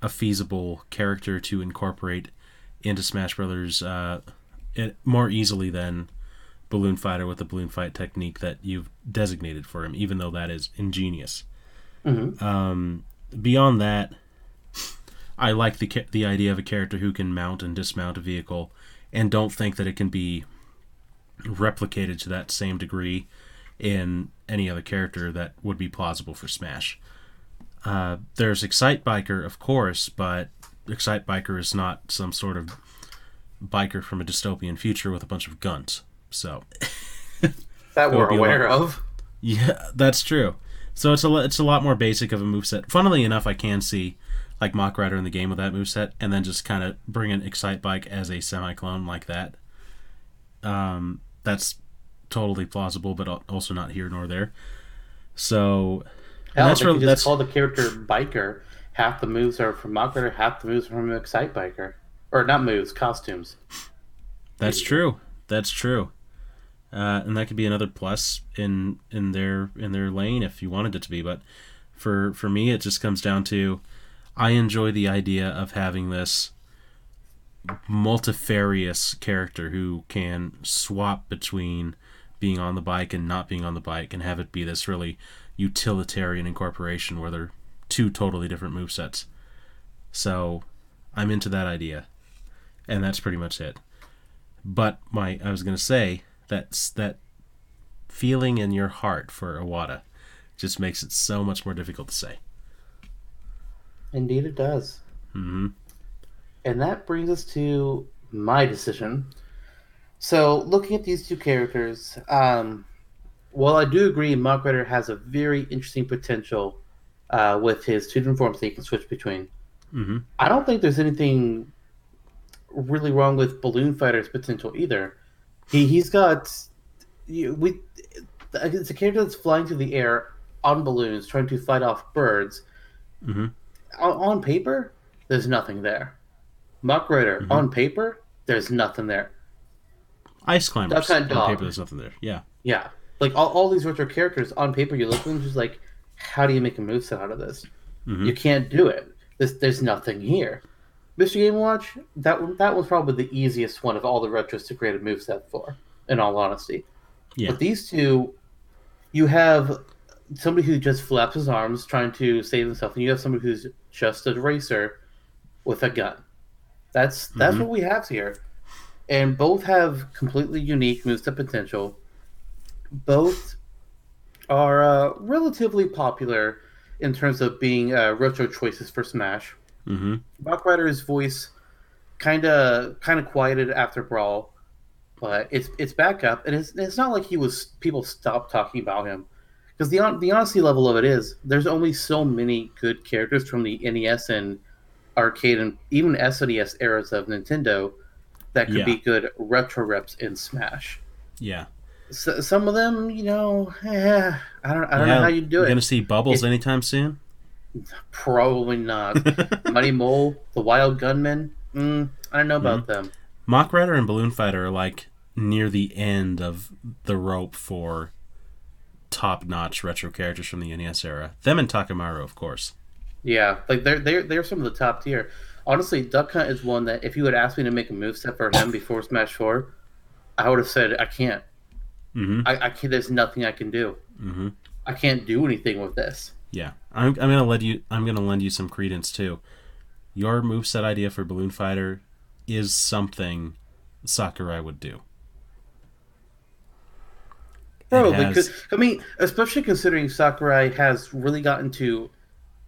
a feasible character to incorporate into Smash Brothers uh, it, more easily than Balloon Fighter with the Balloon Fight technique that you've designated for him, even though that is ingenious. Mhm. Um, beyond that, I like the the idea of a character who can mount and dismount a vehicle, and don't think that it can be replicated to that same degree in any other character that would be plausible for Smash. Uh, there's Excite Biker, of course, but Excite Biker is not some sort of biker from a dystopian future with a bunch of guns. So, That we're aware like- of. yeah, that's true. So it's a it's a lot more basic of a moveset. Funnily enough, I can see like Mach Rider in the game with that moveset, and then just kind of bring an Excitebike as a semi clone like that. Um, that's totally plausible, but also not here nor there. So Hell, that's really that's call the character Biker. Half the moves are from Mach Rider, half the moves are from Excite Biker. Or not moves, costumes. That's true. That's true. Uh, and that could be another plus in in their in their lane if you wanted it to be. But for for me, it just comes down to I enjoy the idea of having this multifarious character who can swap between being on the bike and not being on the bike and have it be this really utilitarian incorporation where they're two totally different movesets. So I'm into that idea. And that's pretty much it. But my I was gonna say that's that feeling in your heart for Iwata just makes it so much more difficult to say. Indeed, it does. hmm And that brings us to my decision. So, looking at these two characters, um, while I do agree Mach Rider has a very interesting potential uh, with his two different forms that he can switch between, hmm I don't think there's anything really wrong with Balloon Fighter's potential either. He he's got you- we it's a character that's flying through the air on balloons trying to fight off birds. hmm On, on paper, there's nothing there. Mach Rider Mhm. on paper, there's nothing there. Ice climbers. Duck Hunt Dog. paper, there's nothing there. Yeah. Yeah, like all, all these retro characters on paper, you look at them just like, how do you make a moveset out of this? hmm You can't do it. There's, there's nothing here. Mr. Game Watch, that that was probably the easiest one of all the retros to create a moveset for, in all honesty. Yeah. But these two, you have somebody who just flaps his arms trying to save himself, and you have somebody who's just a racer with a gun. That's that's Mhm. what we have here, and both have completely unique moveset potential. Both are uh, relatively popular in terms of being uh, retro choices for Smash. Hmm Rock Rider's voice kind of kind of quieted after Brawl, but it's it's back up, and it's it's not like he was people stopped talking about him because the the honesty level of it is there's only so many good characters from the NES and arcade and even SNES eras of Nintendo that could Yeah. be good retro reps in Smash. Yeah. So, some of them, you know, eh, I don't I don't Yeah, know how you do it. gonna see bubbles If- anytime soon. Probably not. Mighty Mole, the Wild Gunman. Mm, I don't know about Mm-hmm. them. Mach Rider and Balloon Fighter are like near the end of the rope for top-notch retro characters from the NES era. Them and Takamaru, of course. Yeah, like they're they're they're some of the top tier. Honestly, Duck Hunt is one that if you had asked me to make a moveset for him before Smash Four, I would have said I can't. Mm-hmm. I, I can't. There's nothing I can do. Mm-hmm. I can't do anything with this. Yeah, I'm, I'm gonna lend you. I'm gonna lend you some credence too. Your moveset idea for Balloon Fighter is something Sakurai would do. Probably, has- 'cause- I mean, especially considering Sakurai has really gotten to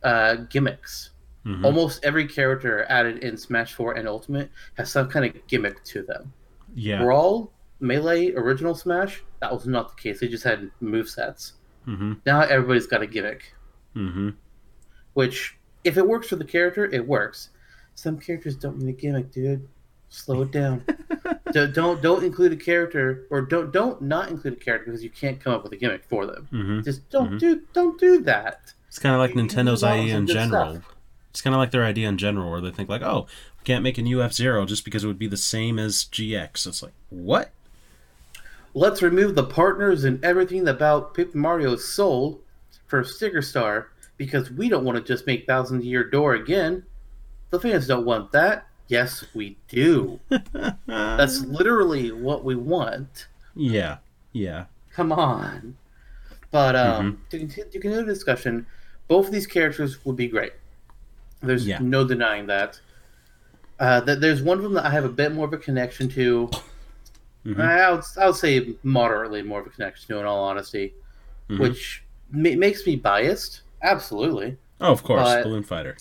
uh, gimmicks. Mhm. Almost every character added in Smash Four and Ultimate has some kind of gimmick to them. Yeah. Brawl, Melee, Original Smash, that was not the case. They just had movesets. Mm-hmm. Now everybody's got a gimmick. Mm-hmm. Which, if it works for the character, it works. Some characters don't need a gimmick, dude. Slow it down. don't, don't don't include a character, or don't don't not include a character because you can't come up with a gimmick for them. Mm-hmm. Just don't Mhm. do don't do that. It's kind of like You- Nintendo's idea in general. stuff. It's kind of like their idea in general, where they think like, "Oh, we can't make a new F Zero just because it would be the same as GX." It's like, what? Let's remove the partners and everything about Paper Mario's soul for Sticker Star because we don't want to just make Thousand Year Door again. The fans don't want that. Yes, we do. That's literally what we want. yeah, yeah. Come on. But um, to, continue, to continue the discussion, both of these characters would be great. There's Yeah. no denying that. Uh, th- there's one of them that I have a bit more of a connection to. Mhm. I'll I would say moderately more of a connection to, in all honesty, Mhm. which ma- makes me biased. Absolutely. Oh, of course, but- Balloon Fighter.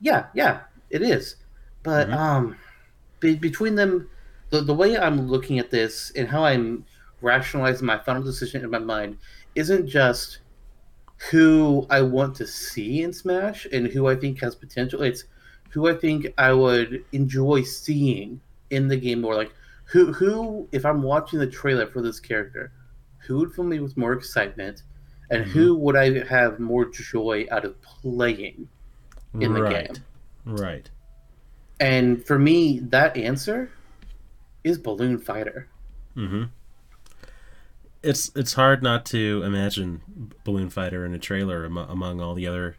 Yeah, yeah, it is. But Mhm. um, be, between them, the the way I'm looking at this and how I'm rationalizing my final decision in my mind isn't just who I want to see in Smash and who I think has potential. It's who I think I would enjoy seeing in the game more. Like who who if I'm watching the trailer for this character, who would fill me with more excitement, and who would I have more joy out of playing? in the game. Right. And for me, that answer is Balloon Fighter. Mm-hmm. It's it's hard not to imagine Balloon Fighter in a trailer among, among all the other,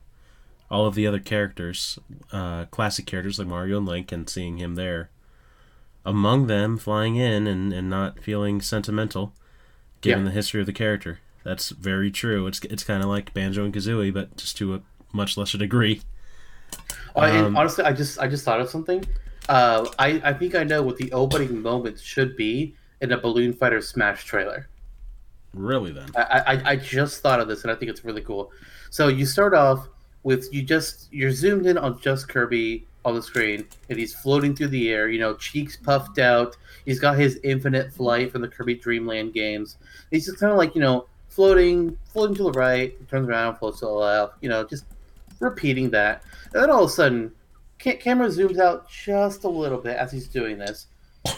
all of the other characters, uh, classic characters like Mario and Link, and seeing him there. Among them, flying in and, and not feeling sentimental, given Yeah. the history of the character. That's very true. It's it's kind of like Banjo and Kazooie, but just to a much lesser degree. Um, honestly, I just I just thought of something. Uh, I I think I know what the opening moment should be in a Balloon Fighter Smash trailer. Really, then. I, I I just thought of this, and I think it's really cool. So you start off with you just you're zoomed in on just Kirby on the screen, and he's floating through the air. You know, cheeks puffed out. He's got his infinite flight from the Kirby Dreamland games. He's just kind of like you know floating, floating to the right, turns around, floats to the left. You know, just repeating that. And then all of a sudden, ca- camera zooms out just a little bit as he's doing this,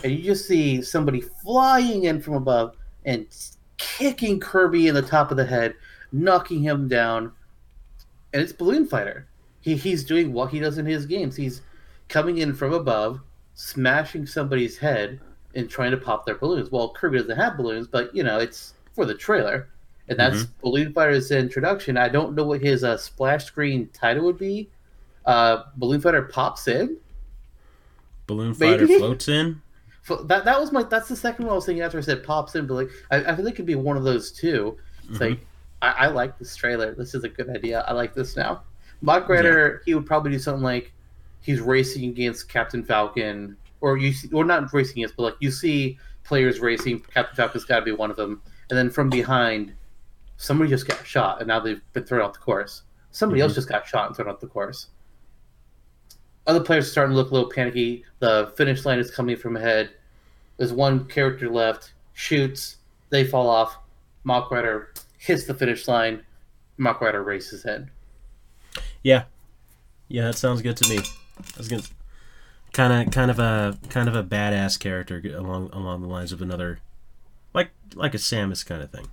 and you just see somebody flying in from above and kicking Kirby in the top of the head, knocking him down. And it's Balloon Fighter. He, he's doing what he does in his games. He's coming in from above, smashing somebody's head, and trying to pop their balloons. Well, Kirby doesn't have balloons, but you know it's for the trailer, and that's Balloon Fighter's introduction. I don't know what his uh, splash screen title would be. Uh, Balloon Fighter pops in. Balloon Fighter Maybe? floats in. That that was my that's the second one I was thinking after I said pops in, but like I, I feel like it could be one of those two. It's Mhm. like I, I like this trailer. This is a good idea. I like this now. Mach Rider, he would probably do something like he's racing against Captain Falcon, or you see, or not racing against, but like you see players racing. Captain Falcon's got to be one of them, and then from behind, somebody just got shot, and now they've been thrown off the course. Somebody else mm-hmm. just got shot and thrown off the course. Other players are starting to look a little panicky. The finish line is coming from ahead. There's one character left, shoots, they fall off. Mach Rider hits the finish line, Mach Rider races in. Yeah, yeah, that sounds good to me. That's good. Kind of, kind of a kind of a badass character along along the lines of another, like like a Samus kind of thing,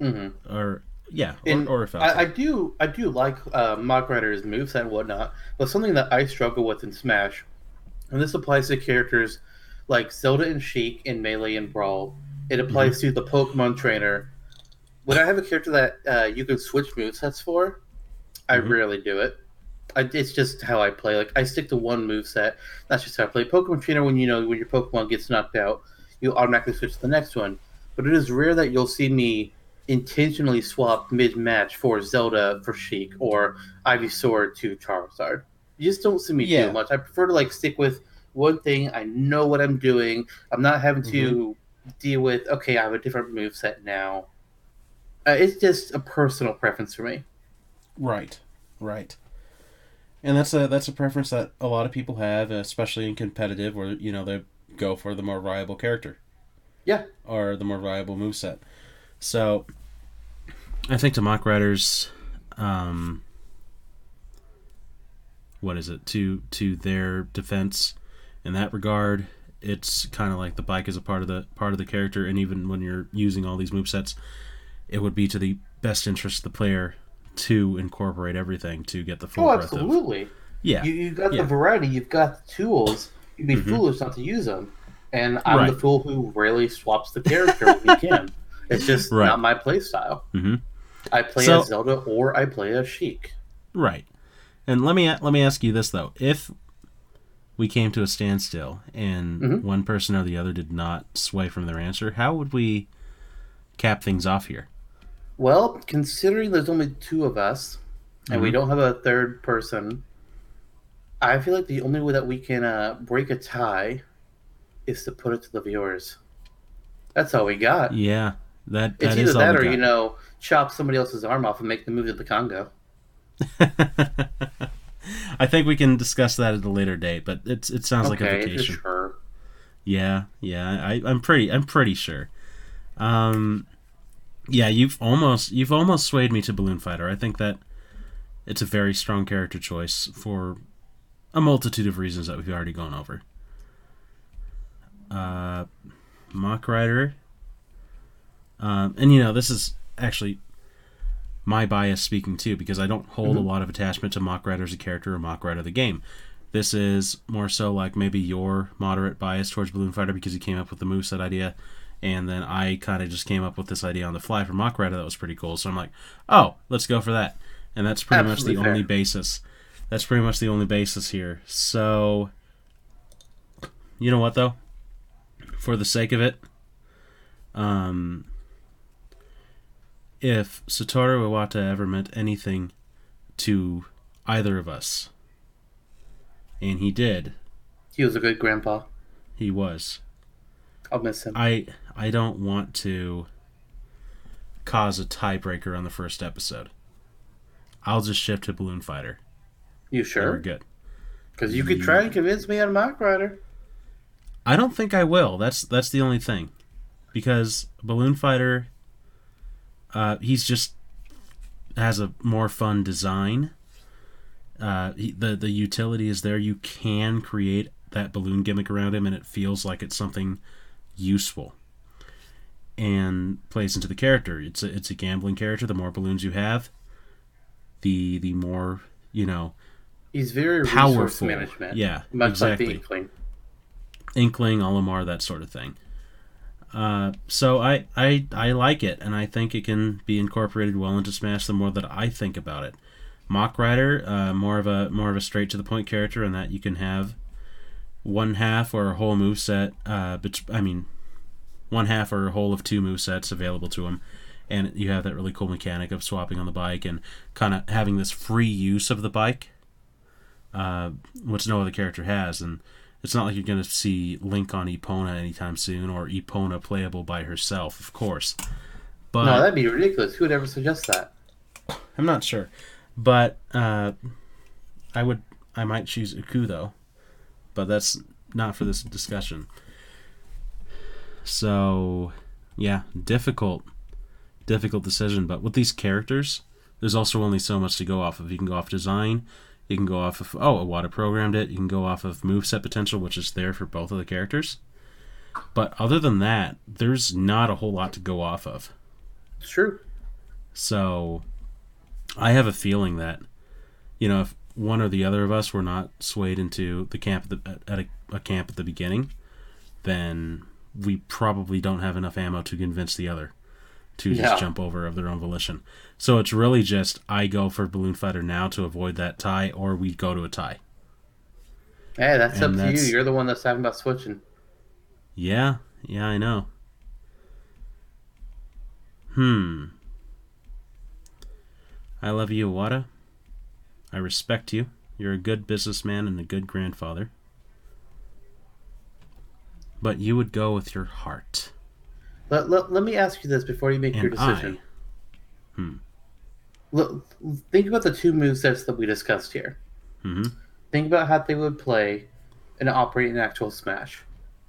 Mm-hmm. or yeah, or, And or a Falcon. I, I do I do like uh, Mach Rider's moveset and whatnot, but something that I struggle with in Smash, and this applies to characters like Zelda and Sheik in Melee and Brawl. It applies to the Pokemon trainer. When I have a character that uh, you can switch movesets for, I Mhm. rarely do it. I, it's just how I play. Like I stick to one moveset. That's just how I play. Pokemon trainer, when you know when your Pokemon gets knocked out, you automatically switch to the next one. But it is rare that you'll see me intentionally swap mid match for Zelda for Sheik or Ivysaur to Charizard. You just don't see me Yeah. do much. I prefer to like stick with one thing. I know what I'm doing. I'm not having to deal with okay, I have a different move set now. Uh, it's just a personal preference for me. Right, right. And that's a that's a preference that a lot of people have, especially in competitive, where you know they go for the more viable character. Yeah. Or the more viable moveset. So, I think to Mach Riders, um, what is it to to their defense in that regard? It's kind of like the bike is a part of the part of the character, and even when you're using all these move sets, it would be to the best interest of the player to incorporate everything to get the full Oh, breadth of absolutely. yeah You you got Yeah. the variety. You've got the tools. You'd be Mhm. foolish not to use them. And I'm the fool who rarely swaps the character when he can. It's just Right. not my play style. I play So- as Zelda or I play as Sheik. right. And let me let me ask you this though: if we came to a standstill and Mhm. one person or the other did not sway from their answer, how would we cap things off here? Well, considering there's only two of us and we Mhm. don't have a third person, I feel like the only way that we can uh, break a tie is to put it to the viewers. That's all we got. Yeah, that It's either is that or, you know, chop somebody else's arm off and make them move to the Congo. I think we can discuss that at a later date, but it's it sounds like a vacation. sure. Yeah, yeah, I, I'm pretty, I'm pretty sure. Um, yeah, you've almost, you've almost swayed me to Balloon Fighter. I think that it's a very strong character choice for a multitude of reasons that we've already gone over. Uh, Mach Rider, um, and you know, this is actually my bias speaking too, because I don't hold a Mhm. lot of attachment to Mach Rider as a character or Mach Rider the game. This is more so like maybe your moderate bias towards Balloon Fighter because you came up with the moveset idea, and then I kind of just came up with this idea on the fly for Mach Rider that was pretty cool. So I'm like, oh, let's go for that, and that's pretty much the fair. only basis. That's pretty much the only basis here. So, you know what though? For the sake of it, um, if Satoru Iwata ever meant anything to either of us, and he did, He was a good grandpa. he was. I'll miss him. I I don't want to cause a tiebreaker on the first episode. I'll just shift to Balloon Fighter. You sure? we're good. Because you could try and convince me on Mach Rider. I don't think I will. That's that's the only thing, because Balloon Fighter, uh, he's just has a more fun design. Uh, he, the the utility is there. You can create that balloon gimmick around him, and it feels like it's something useful, and plays into the character. It's a it's a gambling character. The more balloons you have, the the more you know He's very resource powerful. management. Yeah, Much exactly. like the Inkling. Inkling, Olimar, that sort of thing. Uh, so I, I I like it, and I think it can be incorporated well into Smash. The more that I think about it, Mach Rider, uh, more of a more of a straight to the point character, in that you can have one half or a whole move set. Uh, but I mean, one half or a whole of two move sets available to him, and you have that really cool mechanic of swapping on the bike and kind of having this free use of the bike, uh, which no other character has, and it's not like you're going to see Link on Epona anytime soon, or Epona playable by herself, of course. But no, that'd be ridiculous. Who would ever suggest that? I'm not sure. But uh, I would, I might choose Uku though, but that's not for this discussion. So, yeah, difficult, difficult decision. But with these characters, there's also only so much to go off of. You can go off design, you can go off of oh, Iwata programmed it. You can go off of moveset potential, which is there for both of the characters. But other than that, there's not a whole lot to go off of. It's true. So I have a feeling that, you know, if one or the other of us were not swayed into the camp at, the, at a, a camp at the beginning, then we probably don't have enough ammo to convince the other to just Yeah. jump over of their own volition. So it's really just I go for Balloon Fighter now to avoid that tie, or we go to a tie. Hey, that's And up to you. You're the one that's talking about switching. Yeah, yeah, I know. Hmm. I love you, Iwata. I respect you. You're a good businessman and a good grandfather. But you would go with your heart. Let, let, let me ask you this before you make your And I- decision. Hmm. Look, think about the two movesets that we discussed here. hmm Think about how they would play and operate in actual Smash.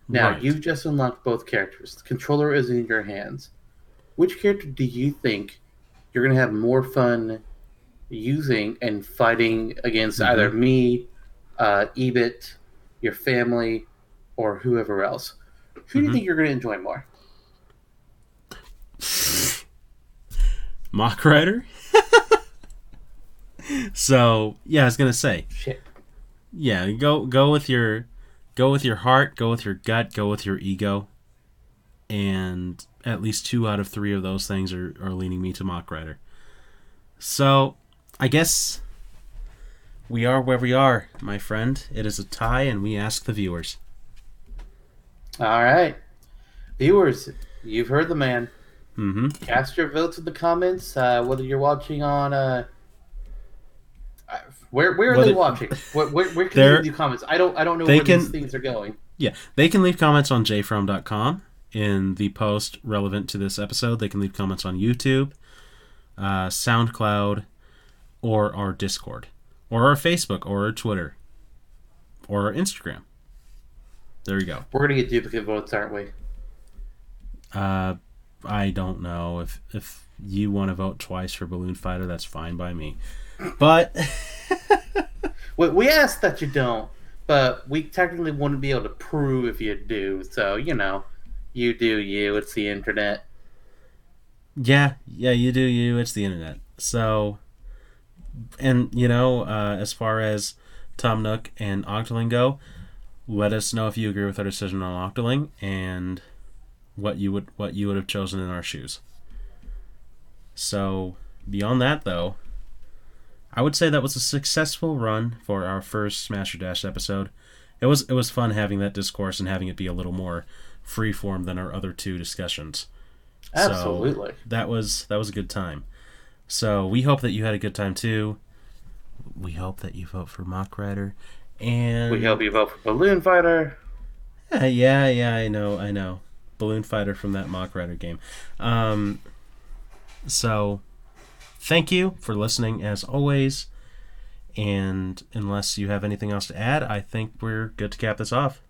Now, Right. you've just unlocked both characters. The controller is in your hands. Which character do you think you're going to have more fun using and fighting against Mhm. either me, uh, Ebit, your family, or whoever else? Who do you Mhm. think you're going to enjoy more? Mach Rider? so, yeah, I was going to say, Shit. yeah, go go with your go with your heart, go with your gut, go with your ego. And at least two out of three of those things are, are leaning me to Mach Rider. So I guess we are where we are, my friend. It is a tie and we ask the viewers. All right. Viewers, you've heard the man. Mm-hmm. cast your votes in the comments. Uh, whether you're watching on uh, where where are Whether- they watching? Where, where, where can They're- leave comments? I don't I don't know they where these things are going. Yeah, they can leave comments on jfrom.com in the post relevant to this episode. They can leave comments on YouTube, uh, SoundCloud, or our Discord, or our Facebook, or our Twitter, or our Instagram. There you go. We're gonna get duplicate votes, aren't we? Uh, I don't know if if you want to vote twice for Balloon Fighter, that's fine by me. But We, we asked that you don't, but we technically wouldn't be able to prove if you do. So you know, you do you. It's the internet. Yeah, yeah, you do you. It's the internet. So, and you know, uh, as far as Tom Nook and Octoling go, let us know if you agree with our decision on Octoling and what you would what you would have chosen in our shoes. So, beyond that, though, I would say that was a successful run for our first Smash or Dash episode. It was it was fun having that discourse and having it be a little more freeform than our other two discussions. So- Absolutely. that was that was a good time. So we hope that you had a good time too. We hope that you vote for Mach Rider, and we hope you vote for Balloon Fighter. Yeah, yeah, yeah, I know, I know. Balloon Fighter from that Mach Rider game. Um, so thank you for listening as always. And unless you have anything else to add, I think we're good to cap this off.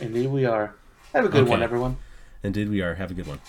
Indeed, we are. Have a good one, everyone. Indeed, we are. Have a good one.